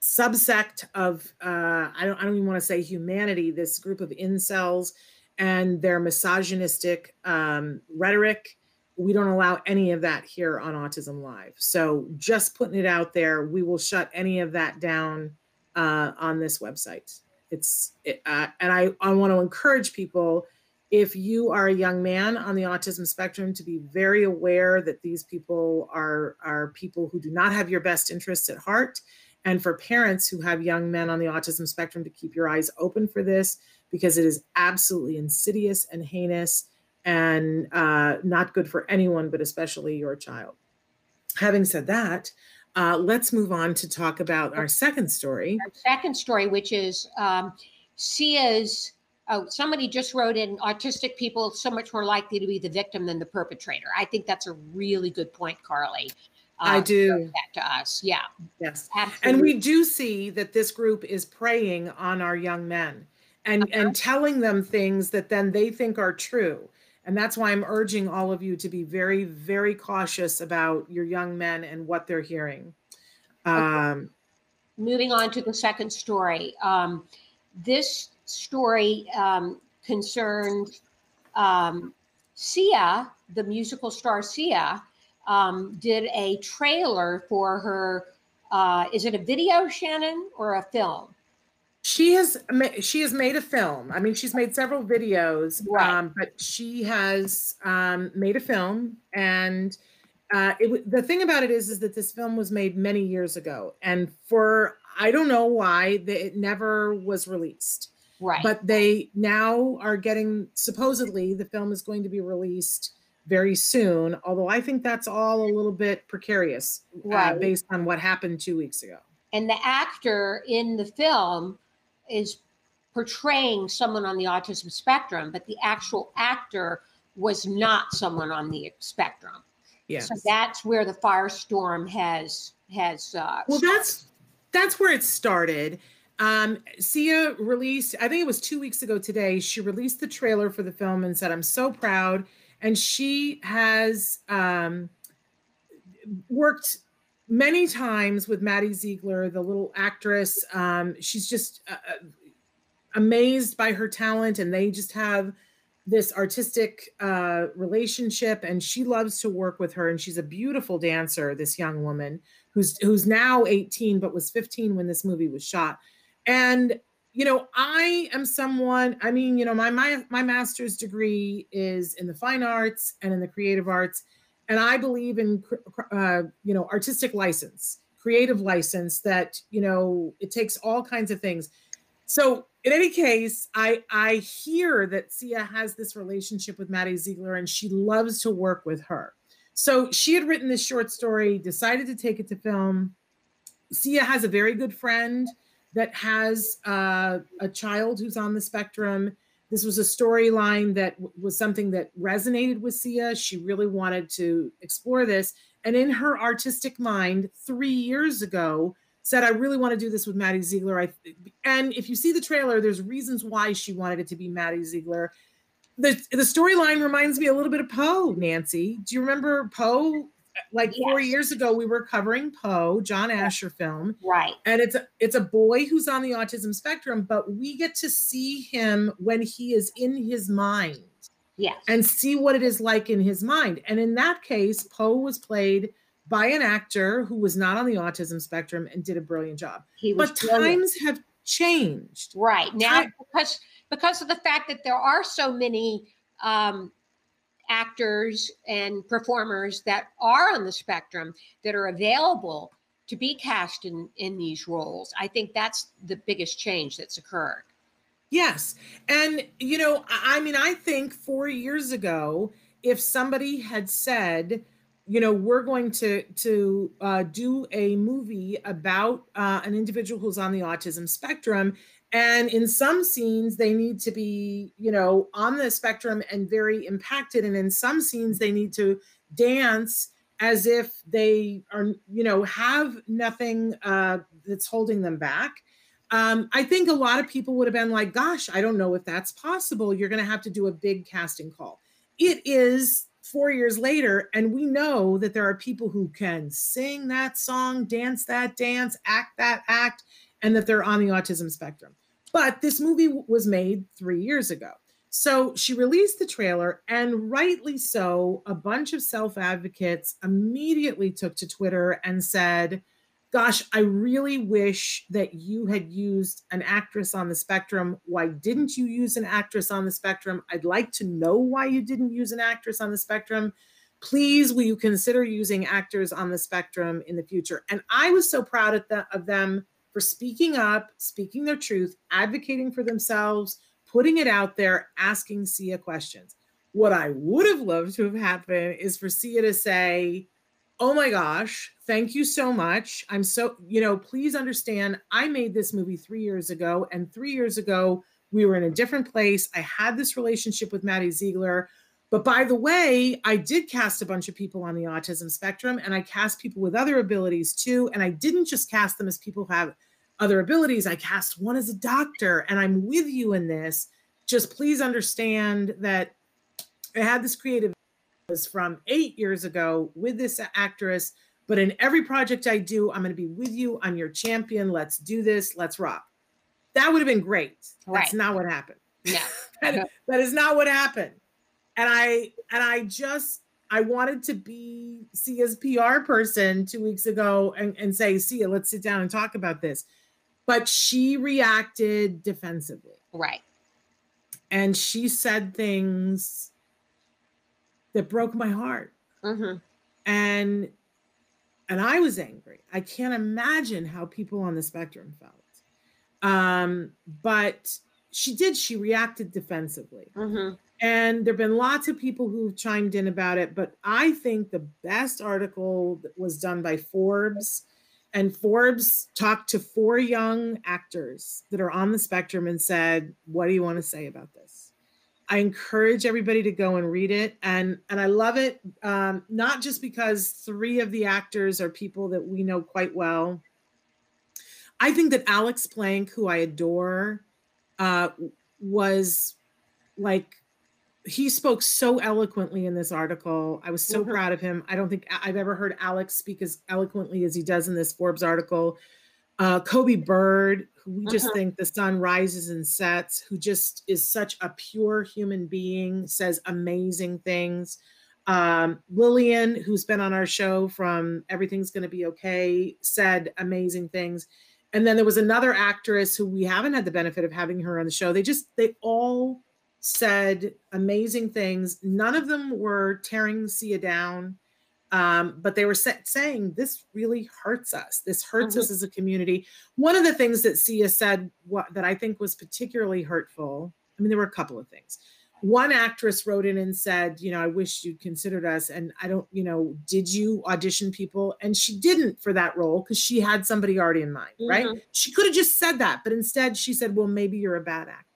subsect of uh, I don't I don't even want to say humanity, this group of incels and their misogynistic um, rhetoric. We don't allow any of that here on Autism Live. So just putting it out there, we will shut any of that down uh, on this website. It's it, uh, and I I want to encourage people if you are a young man on the autism spectrum to be very aware that these people are are people who do not have your best interests at heart and for parents who have young men on the autism spectrum to keep your eyes open for this because it is absolutely insidious and heinous and uh, not good for anyone but especially your child having said that uh, let's move on to talk about our second story our second story which is um, sia's oh, somebody just wrote in autistic people so much more likely to be the victim than the perpetrator. I think that's a really good point, Carly. Uh, I do that to us. Yeah. Yes. Absolutely. And we do see that this group is preying on our young men and uh-huh. and telling them things that then they think are true. And that's why I'm urging all of you to be very, very cautious about your young men and what they're hearing. Um, Moving on to the second story. Um, this story um, concerned um, Sia, the musical star Sia, um, did a trailer for her. Uh, is it a video, Shannon, or a film? She has she has made a film. I mean, she's made several videos, right. um, but she has um, made a film, and uh, it, the thing about it is, is that this film was made many years ago, and for I don't know why the, it never was released. Right. But they now are getting supposedly the film is going to be released very soon. Although I think that's all a little bit precarious, uh, Right. based on what happened two weeks ago. and the actor in the film is portraying someone on the autism spectrum, but the actual actor was not someone on the spectrum. Yes. So that's where the firestorm has has uh, Well, that's that's where it started. Um, Sia released, I think it was two weeks ago today. She released the trailer for the film and said, "I'm so proud." And she has um, worked many times with Maddie Ziegler, the little actress. Um, she's just uh, uh, amazed by her talent, and they just have this artistic uh, relationship. And she loves to work with her, and she's a beautiful dancer. This young woman who's who's now 18 but was 15 when this movie was shot and you know i am someone i mean you know my my my master's degree is in the fine arts and in the creative arts and i believe in uh, you know artistic license creative license that you know it takes all kinds of things so in any case i i hear that sia has this relationship with maddie ziegler and she loves to work with her so she had written this short story, decided to take it to film. Sia has a very good friend that has uh, a child who's on the spectrum. This was a storyline that w- was something that resonated with Sia. She really wanted to explore this. And in her artistic mind, three years ago, said, I really want to do this with Maddie Ziegler. I, and if you see the trailer, there's reasons why she wanted it to be Maddie Ziegler the the storyline reminds me a little bit of Po, Nancy. Do you remember Po? Like four years ago, we were covering Po, John Asher film, right. and it's a, it's a boy who's on the autism spectrum, but we get to see him when he is in his mind Yes. and see what it is like in his mind. And in that case, Po was played by an actor who was not on the autism spectrum and did a brilliant job. he was But brilliant. times have changed. right now Ti- because because of the fact that there are so many um, actors and performers that are on the spectrum that are available to be cast in in these roles. I think that's the biggest change that's occurred. Yes. And, you know, I mean, I think four years ago, if somebody had said, you know, we're going to to uh, do a movie about uh, an individual who's on the autism spectrum, and in some scenes they need to be, you know, on the spectrum and very impacted, and in some scenes they need to dance as if they are, you know, have nothing uh, that's holding them back um, I think a lot of people would have been like, gosh, I don't know if that's possible. You're going to have to do a big casting call. It is four years later, and we know that there are people who can sing that song, dance that dance, act that act, and that they're on the autism spectrum. But this movie was made three years ago. So she released the trailer, and rightly so, a bunch of self advocates immediately took to Twitter and said, gosh, I really wish that you had used an actress on the spectrum. Why didn't you use an actress on the spectrum? I'd like to know why you didn't use an actress on the spectrum. Please, will you consider using actors on the spectrum in the future? And I was so proud of, the, of them for speaking up, speaking their truth, advocating for themselves, putting it out there, asking Sia questions. What I would have loved to have happened is for Sia to say, oh my gosh, thank you so much. I'm so, you know, please understand, I made this movie three years ago, and three years ago, we were in a different place. I had this relationship with Maddie Ziegler. But by the way, I did cast a bunch of people on the autism spectrum, and I cast people with other abilities too. And I didn't just cast them as people who have other abilities, I cast one as a doctor, and I'm with you in this. Just please understand that I had this creative was from eight years ago with this actress. But in every project I do, I'm going to be with you. I'm your champion. Let's do this. Let's rock. That would have been great. Right. That's not what happened. No. That- that is not what happened. And I and I just I wanted to be Sia's PR person two weeks ago and, and say, Sia, let's sit down and talk about this. But she reacted defensively Right. and she said things that broke my heart. hmm and and I was angry. I can't imagine how people on the spectrum felt. Um, but she did, she reacted defensively. Mhm. And there have been lots of people who've chimed in about it, but I think the best article that was done by Forbes. And Forbes talked to four young actors that are on the spectrum and said, What do you want to say about this? I encourage everybody to go and read it. And, and I love it, um, not just because three of the actors are people that we know quite well. I think that Alex Plank, who I adore, uh, was like he spoke so eloquently in this article. I was so Mhm. proud of him. I don't think I've ever heard Alex speak as eloquently as he does in this Forbes article. Uh, Coby Bird, who we just Mhm. think the sun rises and sets, who just is such a pure human being, says amazing things. Um, Lillian, who's been on our show from Everything's Gonna Be Okay, said amazing things. And then there was another actress who we haven't had the benefit of having her on the show. They just, they all said amazing things. None of them were tearing Sia down, um, but they were sa- saying this really hurts us. This hurts us as a community. One of the things that Sia said what, that I think was particularly hurtful. I mean, there were a couple of things. One actress wrote in and said, you know, I wish you'd considered us. And I don't, you know, did you audition people? And she didn't for that role because she had somebody already in mind, right? Mhm. She could have just said that, but instead she said, well, maybe you're a bad actor.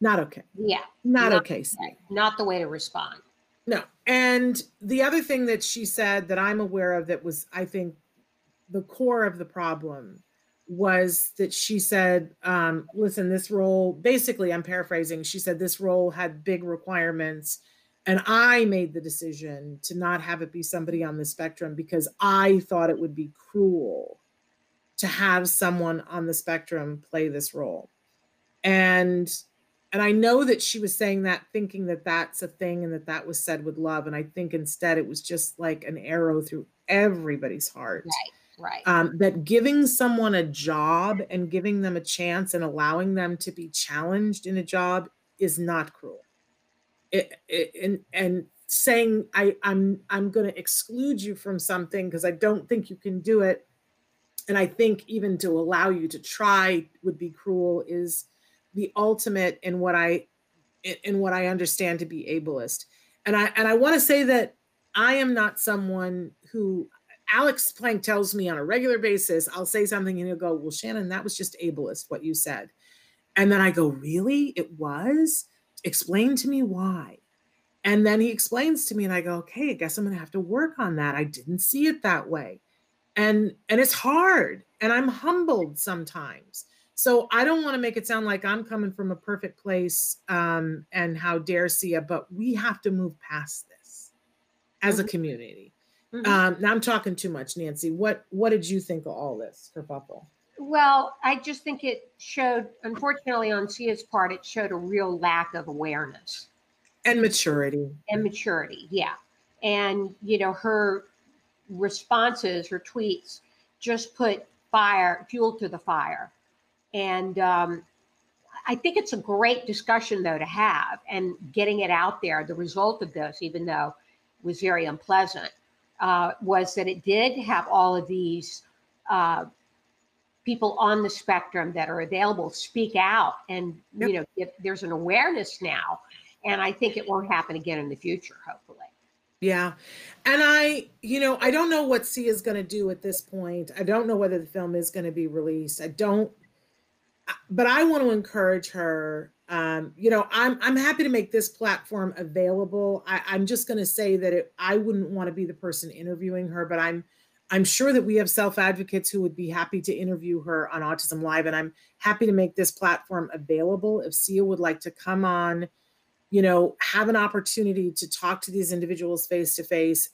Not okay. Yeah, Not Not okay. Sia. not the way to respond. No. And the other thing that she said that I'm aware of that was, I think, the core of the problem was that she said, um, listen, this role, basically, I'm paraphrasing, she said this role had big requirements. And I made the decision to not have it be somebody on the spectrum because I thought it would be cruel to have someone on the spectrum play this role. And and I know that she was saying that thinking that that's a thing and that that was said with love. And I think instead it was just like an arrow through everybody's heart. Right. Um, that giving someone a job and giving them a chance and allowing them to be challenged in a job is not cruel. It, it, and and saying I I'm I'm going to exclude you from something because I don't think you can do it, and I think even to allow you to try would be cruel is the ultimate in what I in, what I understand to be ableist. And I and I want to say that I am not someone who Alex Plank tells me on a regular basis, I'll say something and he'll go, Well, Shannon, that was just ableist, what you said. And then I go, Really? It was? Explain to me why. And then he explains to me, and I go, Okay, I guess I'm gonna have to work on that. I didn't see it that way. And and it's hard, and I'm humbled sometimes. So I don't want to make it sound like I'm coming from a perfect place um, and how dare Sia, but we have to move past this as a Mhm. community. Mhm. Um, now I'm talking too much, Nancy. What what did you think of all this, kerfuffle? Well, I just think it showed, unfortunately, on Sia's part, it showed a real lack of awareness And maturity. and maturity. Yeah. And, you know, her responses, her tweets just put fire, fuel to the fire. And um, I think it's a great discussion, though, to have and getting it out there. The result of this, even though it was very unpleasant, uh, was that it did have all of these uh, people on the spectrum that are available speak out. And, Yep. you know, if there's an awareness now. And I think it won't happen again in the future, hopefully. Yeah. And I, you know, I don't know what Sia is going to do at this point. I don't know whether the film is going to be released. I don't, but I want to encourage her. Um, you know, I'm I'm happy to make this platform available. I, I'm just going to say that it, I wouldn't want to be the person interviewing her, but I'm I'm sure that we have self advocates who would be happy to interview her on Autism Live, and I'm happy to make this platform available. If Sia would like to come on, you know, have an opportunity to talk to these individuals face to face,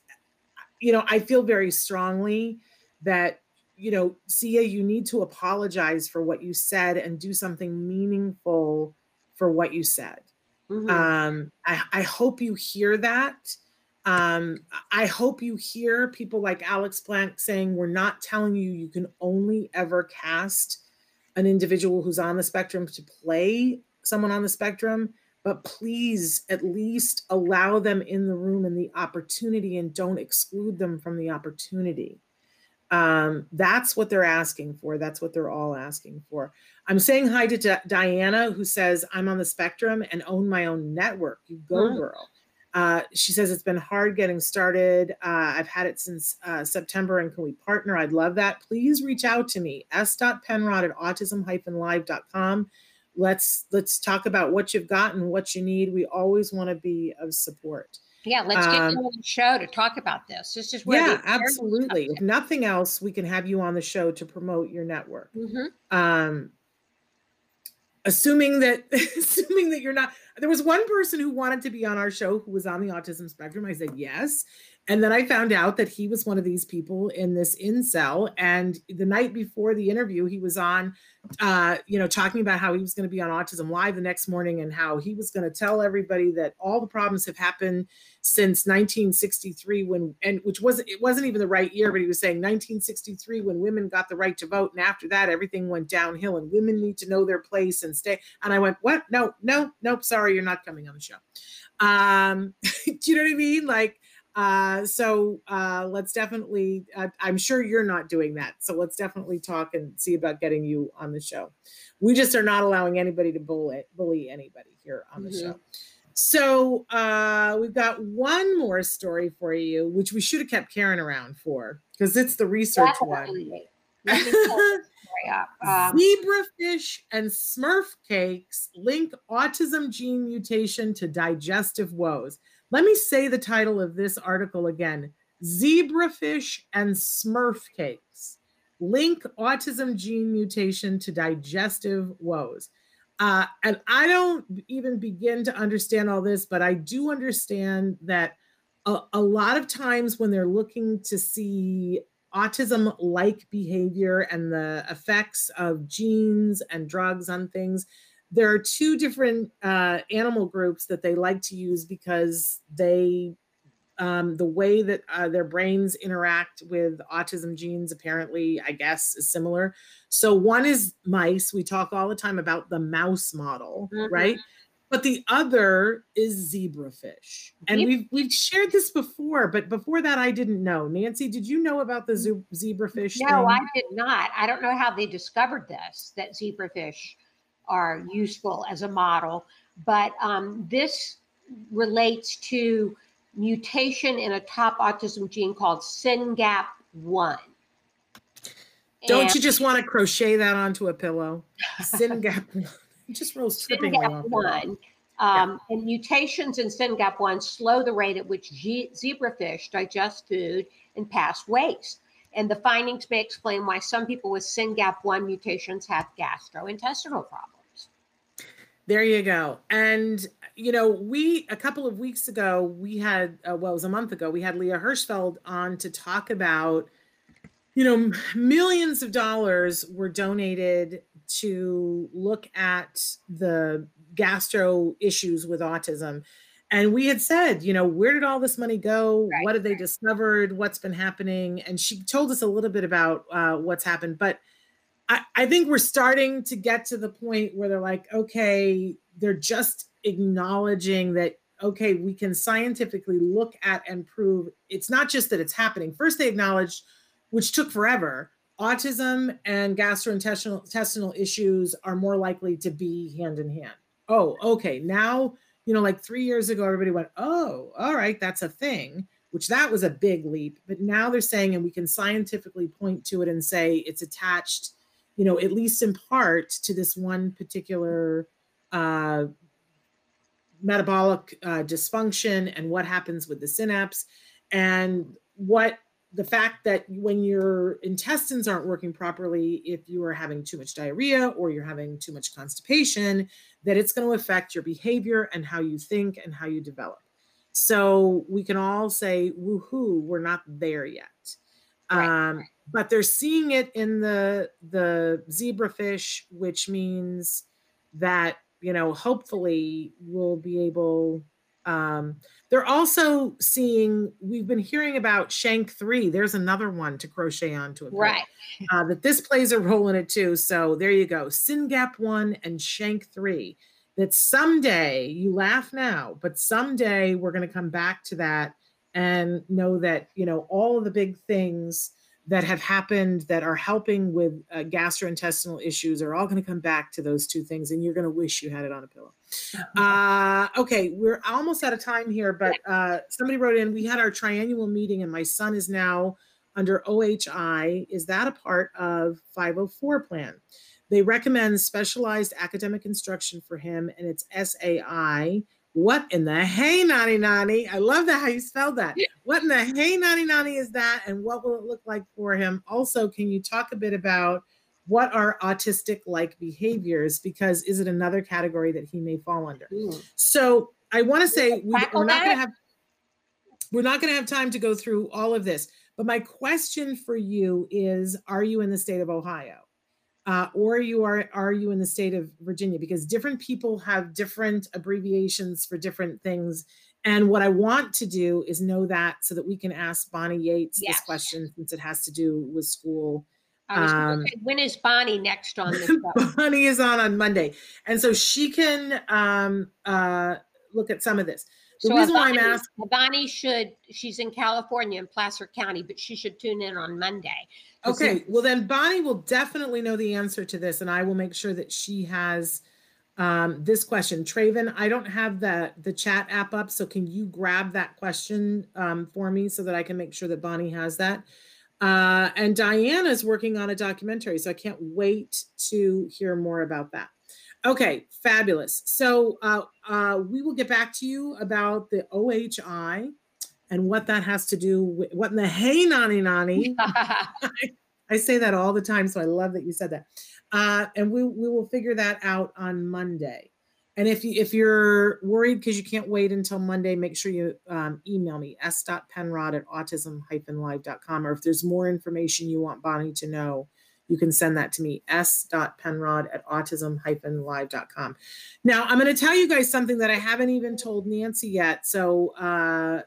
you know, I feel very strongly that, you know, Sia, you need to apologize for what you said and do something meaningful for what you said. Mhm. Um, I, I hope you hear that. Um, I hope you hear people like Alex Plank saying, We're not telling you you can only ever cast an individual who's on the spectrum to play someone on the spectrum, but please at least allow them in the room and the opportunity and don't exclude them from the opportunity. Um, that's what they're asking for. That's what they're all asking for. I'm saying hi to D- Diana, who says, I'm on the spectrum and own my own network. You go, mm. girl. Uh, she says it's been hard getting started. Uh, I've had it since uh, September, and can we partner? I'd love that. Please reach out to me, s.penrod at autism-live.com. Let's let's talk about what you've got and what you need. We always want to be of support. Yeah, let's get um, you on the show to talk about this. This is where yeah, absolutely. If nothing else, we can have you on the show to promote your network. Mm-hmm. Um, assuming that assuming that you're not there was one person who wanted to be on our show who was on the autism spectrum i said yes and then i found out that he was one of these people in this incel. And the night before the interview he was on uh, you know talking about how he was going to be on autism live the next morning and how he was going to tell everybody that all the problems have happened since 1963 when and which wasn't it wasn't even the right year but he was saying 1963 when women got the right to vote. And after that everything went downhill and women need to know their place and stay. And i went what? No no nope sorry you're not coming on the show. Um do you know what i mean? Like uh so uh let's definitely uh, i'm sure you're not doing that so let's definitely talk and see about getting you on the show we just are not allowing anybody to bully bully anybody here on the mm-hmm. show so uh, we've got one more story for you, which we should have kept Karen around for because it's the research Definitely. one. um, Zebrafish and Smurf cakes link autism gene mutation to digestive woes. Let me say the title of this article again Zebrafish and Smurf cakes link autism gene mutation to digestive woes. Uh, and I don't even begin to understand all this, but I do understand that a, a lot of times when they're looking to see autism like behavior and the effects of genes and drugs on things, there are two different uh, animal groups that they like to use because they um, the way that uh, their brains interact with autism genes apparently i guess is similar. So one is mice. We talk all the time about the mouse model mm-hmm. right? But the other is zebrafish. And we've we've shared this before but before that i didn't know. Nancy did you know about the mm. zebrafish no thing? i did not. I don't know how they discovered this that zebrafish are useful as a model but um, this relates to mutation in a top autism gene called SYNGAP1. Don't and you just want to crochet that onto a pillow? SYNGAP1. just tripping SYNGAP1. Um, yeah. And mutations in SYNGAP1 slow the rate at which G- zebrafish digest food and pass waste. And the findings may explain why some people with SYNGAP1 mutations have gastrointestinal problems. There you go. And you know, we a couple of weeks ago we had uh, well, it was a month ago we had Leah Hirschfeld on to talk about you know, millions of dollars were donated to look at the gastro issues with autism. And we had said, you know, where did all this money go? Right. What have they discovered? What's been happening? And she told us a little bit about uh, what's happened. But I, think we're starting to get to the point where they're like, okay, they're just acknowledging that okay, we can scientifically look at and prove it's not just that it's happening. First, they acknowledged, which took forever, autism and gastrointestinal intestinal issues are more likely to be hand in hand. Oh, okay. Now, you know, like three years ago, everybody went, oh, all right, that's a thing, which that was a big leap. But now they're saying, and we can scientifically point to it and say it's attached you know, at least in part to this one particular uh, metabolic uh, dysfunction and what happens with the synapse and what the fact that when your intestines aren't working properly, if you are having too much diarrhea or you're having too much constipation, that it's going to affect your behavior and how you think and how you develop. So we can all say, woohoo, we're not there yet. Right. Um, but they're seeing it in the the zebrafish, which means that you know hopefully we'll be able. Um, they're also seeing. We've been hearing about Shank three. There's another one to crochet onto it. Right. Uh, that this plays a role in it too. So there you go. SYNGAP one and Shank three that someday you laugh now, but someday we're going to come back to that and know that, you know, all of the big things that have happened that are helping with uh, gastrointestinal issues are all going to come back to those two things and you're going to wish you had it on a pillow. Uh, okay we're almost out of time here but uh, somebody wrote in we had our triannual meeting and my son is now under ohi is that a part of 504 plan? They recommend specialized academic instruction for him and it's sai what in the hey nani nani? I love that how you spelled that. What in the hey nani nani is that, and what will it look like for him? Also, can you talk a bit about what are autistic like behaviors? Because is it another category that he may fall under? Mm. So I want to say we, are not going to have we're not going to have time to go through all of this. But my question for you is: Are you in the state of Ohio? Uh, or you are are you in the state of Virginia? Because different people have different abbreviations for different things. And what I want to do is know that so that we can ask Bonnie Yates yes. this question since it has to do with school. Um, when is Bonnie next on the show? Bonnie is on on Monday, and so she can um, uh, look at some of this. The so reason Bonnie, why I'm asking Bonnie should she's in California in Placer County, but she should tune in on Monday Okay, well then Bonnie will definitely know the answer to this, and I will make sure that she has um, this question. Traven, I don't have the the chat app up, so can you grab that question um, for me so that I can make sure that Bonnie has that? Uh, and Diana is working on a documentary, so I can't wait to hear more about that. Okay, fabulous. So uh, uh, we will get back to you about the OHI and what that has to do with what in the hey nani nani. I, say that all the time, so I love that you said that. Uh, and we we will figure that out on Monday. And if you if you're worried because you can't wait until Monday, make sure you um, email me s.penrod at autism-live.com. Or if there's more information you want Bonnie to know, you can send that to me s.penrod at autism-live.com. Now I'm going to tell you guys something that I haven't even told Nancy yet. So uh,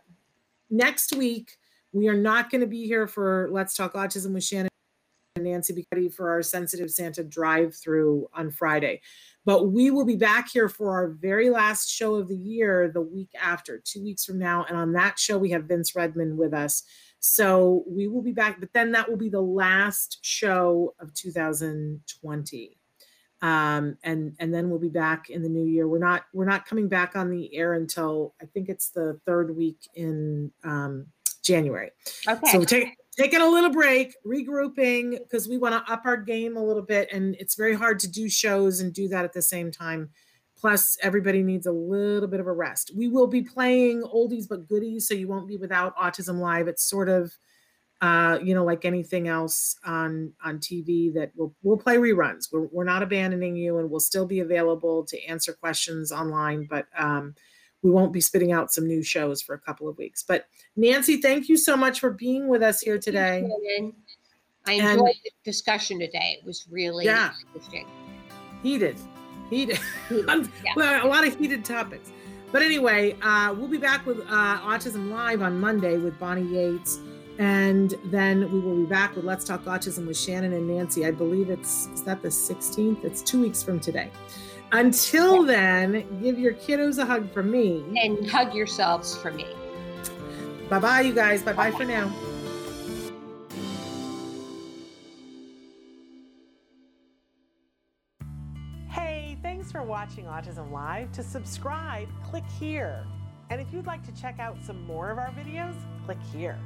next week, we are not going to be here for Let's Talk Autism with Shannon and Nancy Bicotti for our Sensitive Santa drive through on Friday. But we will be back here for our very last show of the year the week after, two weeks from now. And on that show, we have Vince Redmond with us. So we will be back, but then that will be the last show of 2020 um, and and then we'll be back in the new year. We're not we're not coming back on the air until I think it's the third week in um, January. Okay. So take taking a little break, regrouping because we want to up our game a little bit, and it's very hard to do shows and do that at the same time. Plus, everybody needs a little bit of a rest. We will be playing oldies but goodies, so you won't be without Autism Live. It's sort of uh, you know, like anything else on on TV, that we'll we'll play reruns. We're we're not abandoning you, and we'll still be available to answer questions online. But um, we won't be spitting out some new shows for a couple of weeks. But Nancy, thank you so much for being with us here today. I enjoyed and, the discussion today. It was really yeah, interesting. Heated, heated. yeah. well, a lot of heated topics. But anyway, uh, we'll be back with uh, Autism Live on Monday with Bonnie Yates. And then we will be back with Let's Talk Autism with Shannon and Nancy. I believe it's, is that the 16th? It's two weeks from today. Until then, give your kiddos a hug from me. And hug yourselves for me. Bye bye, you guys. Bye bye for now. Thanks watching Autism Live. To subscribe, click here. And if you'd like to check out some more of our videos, click here.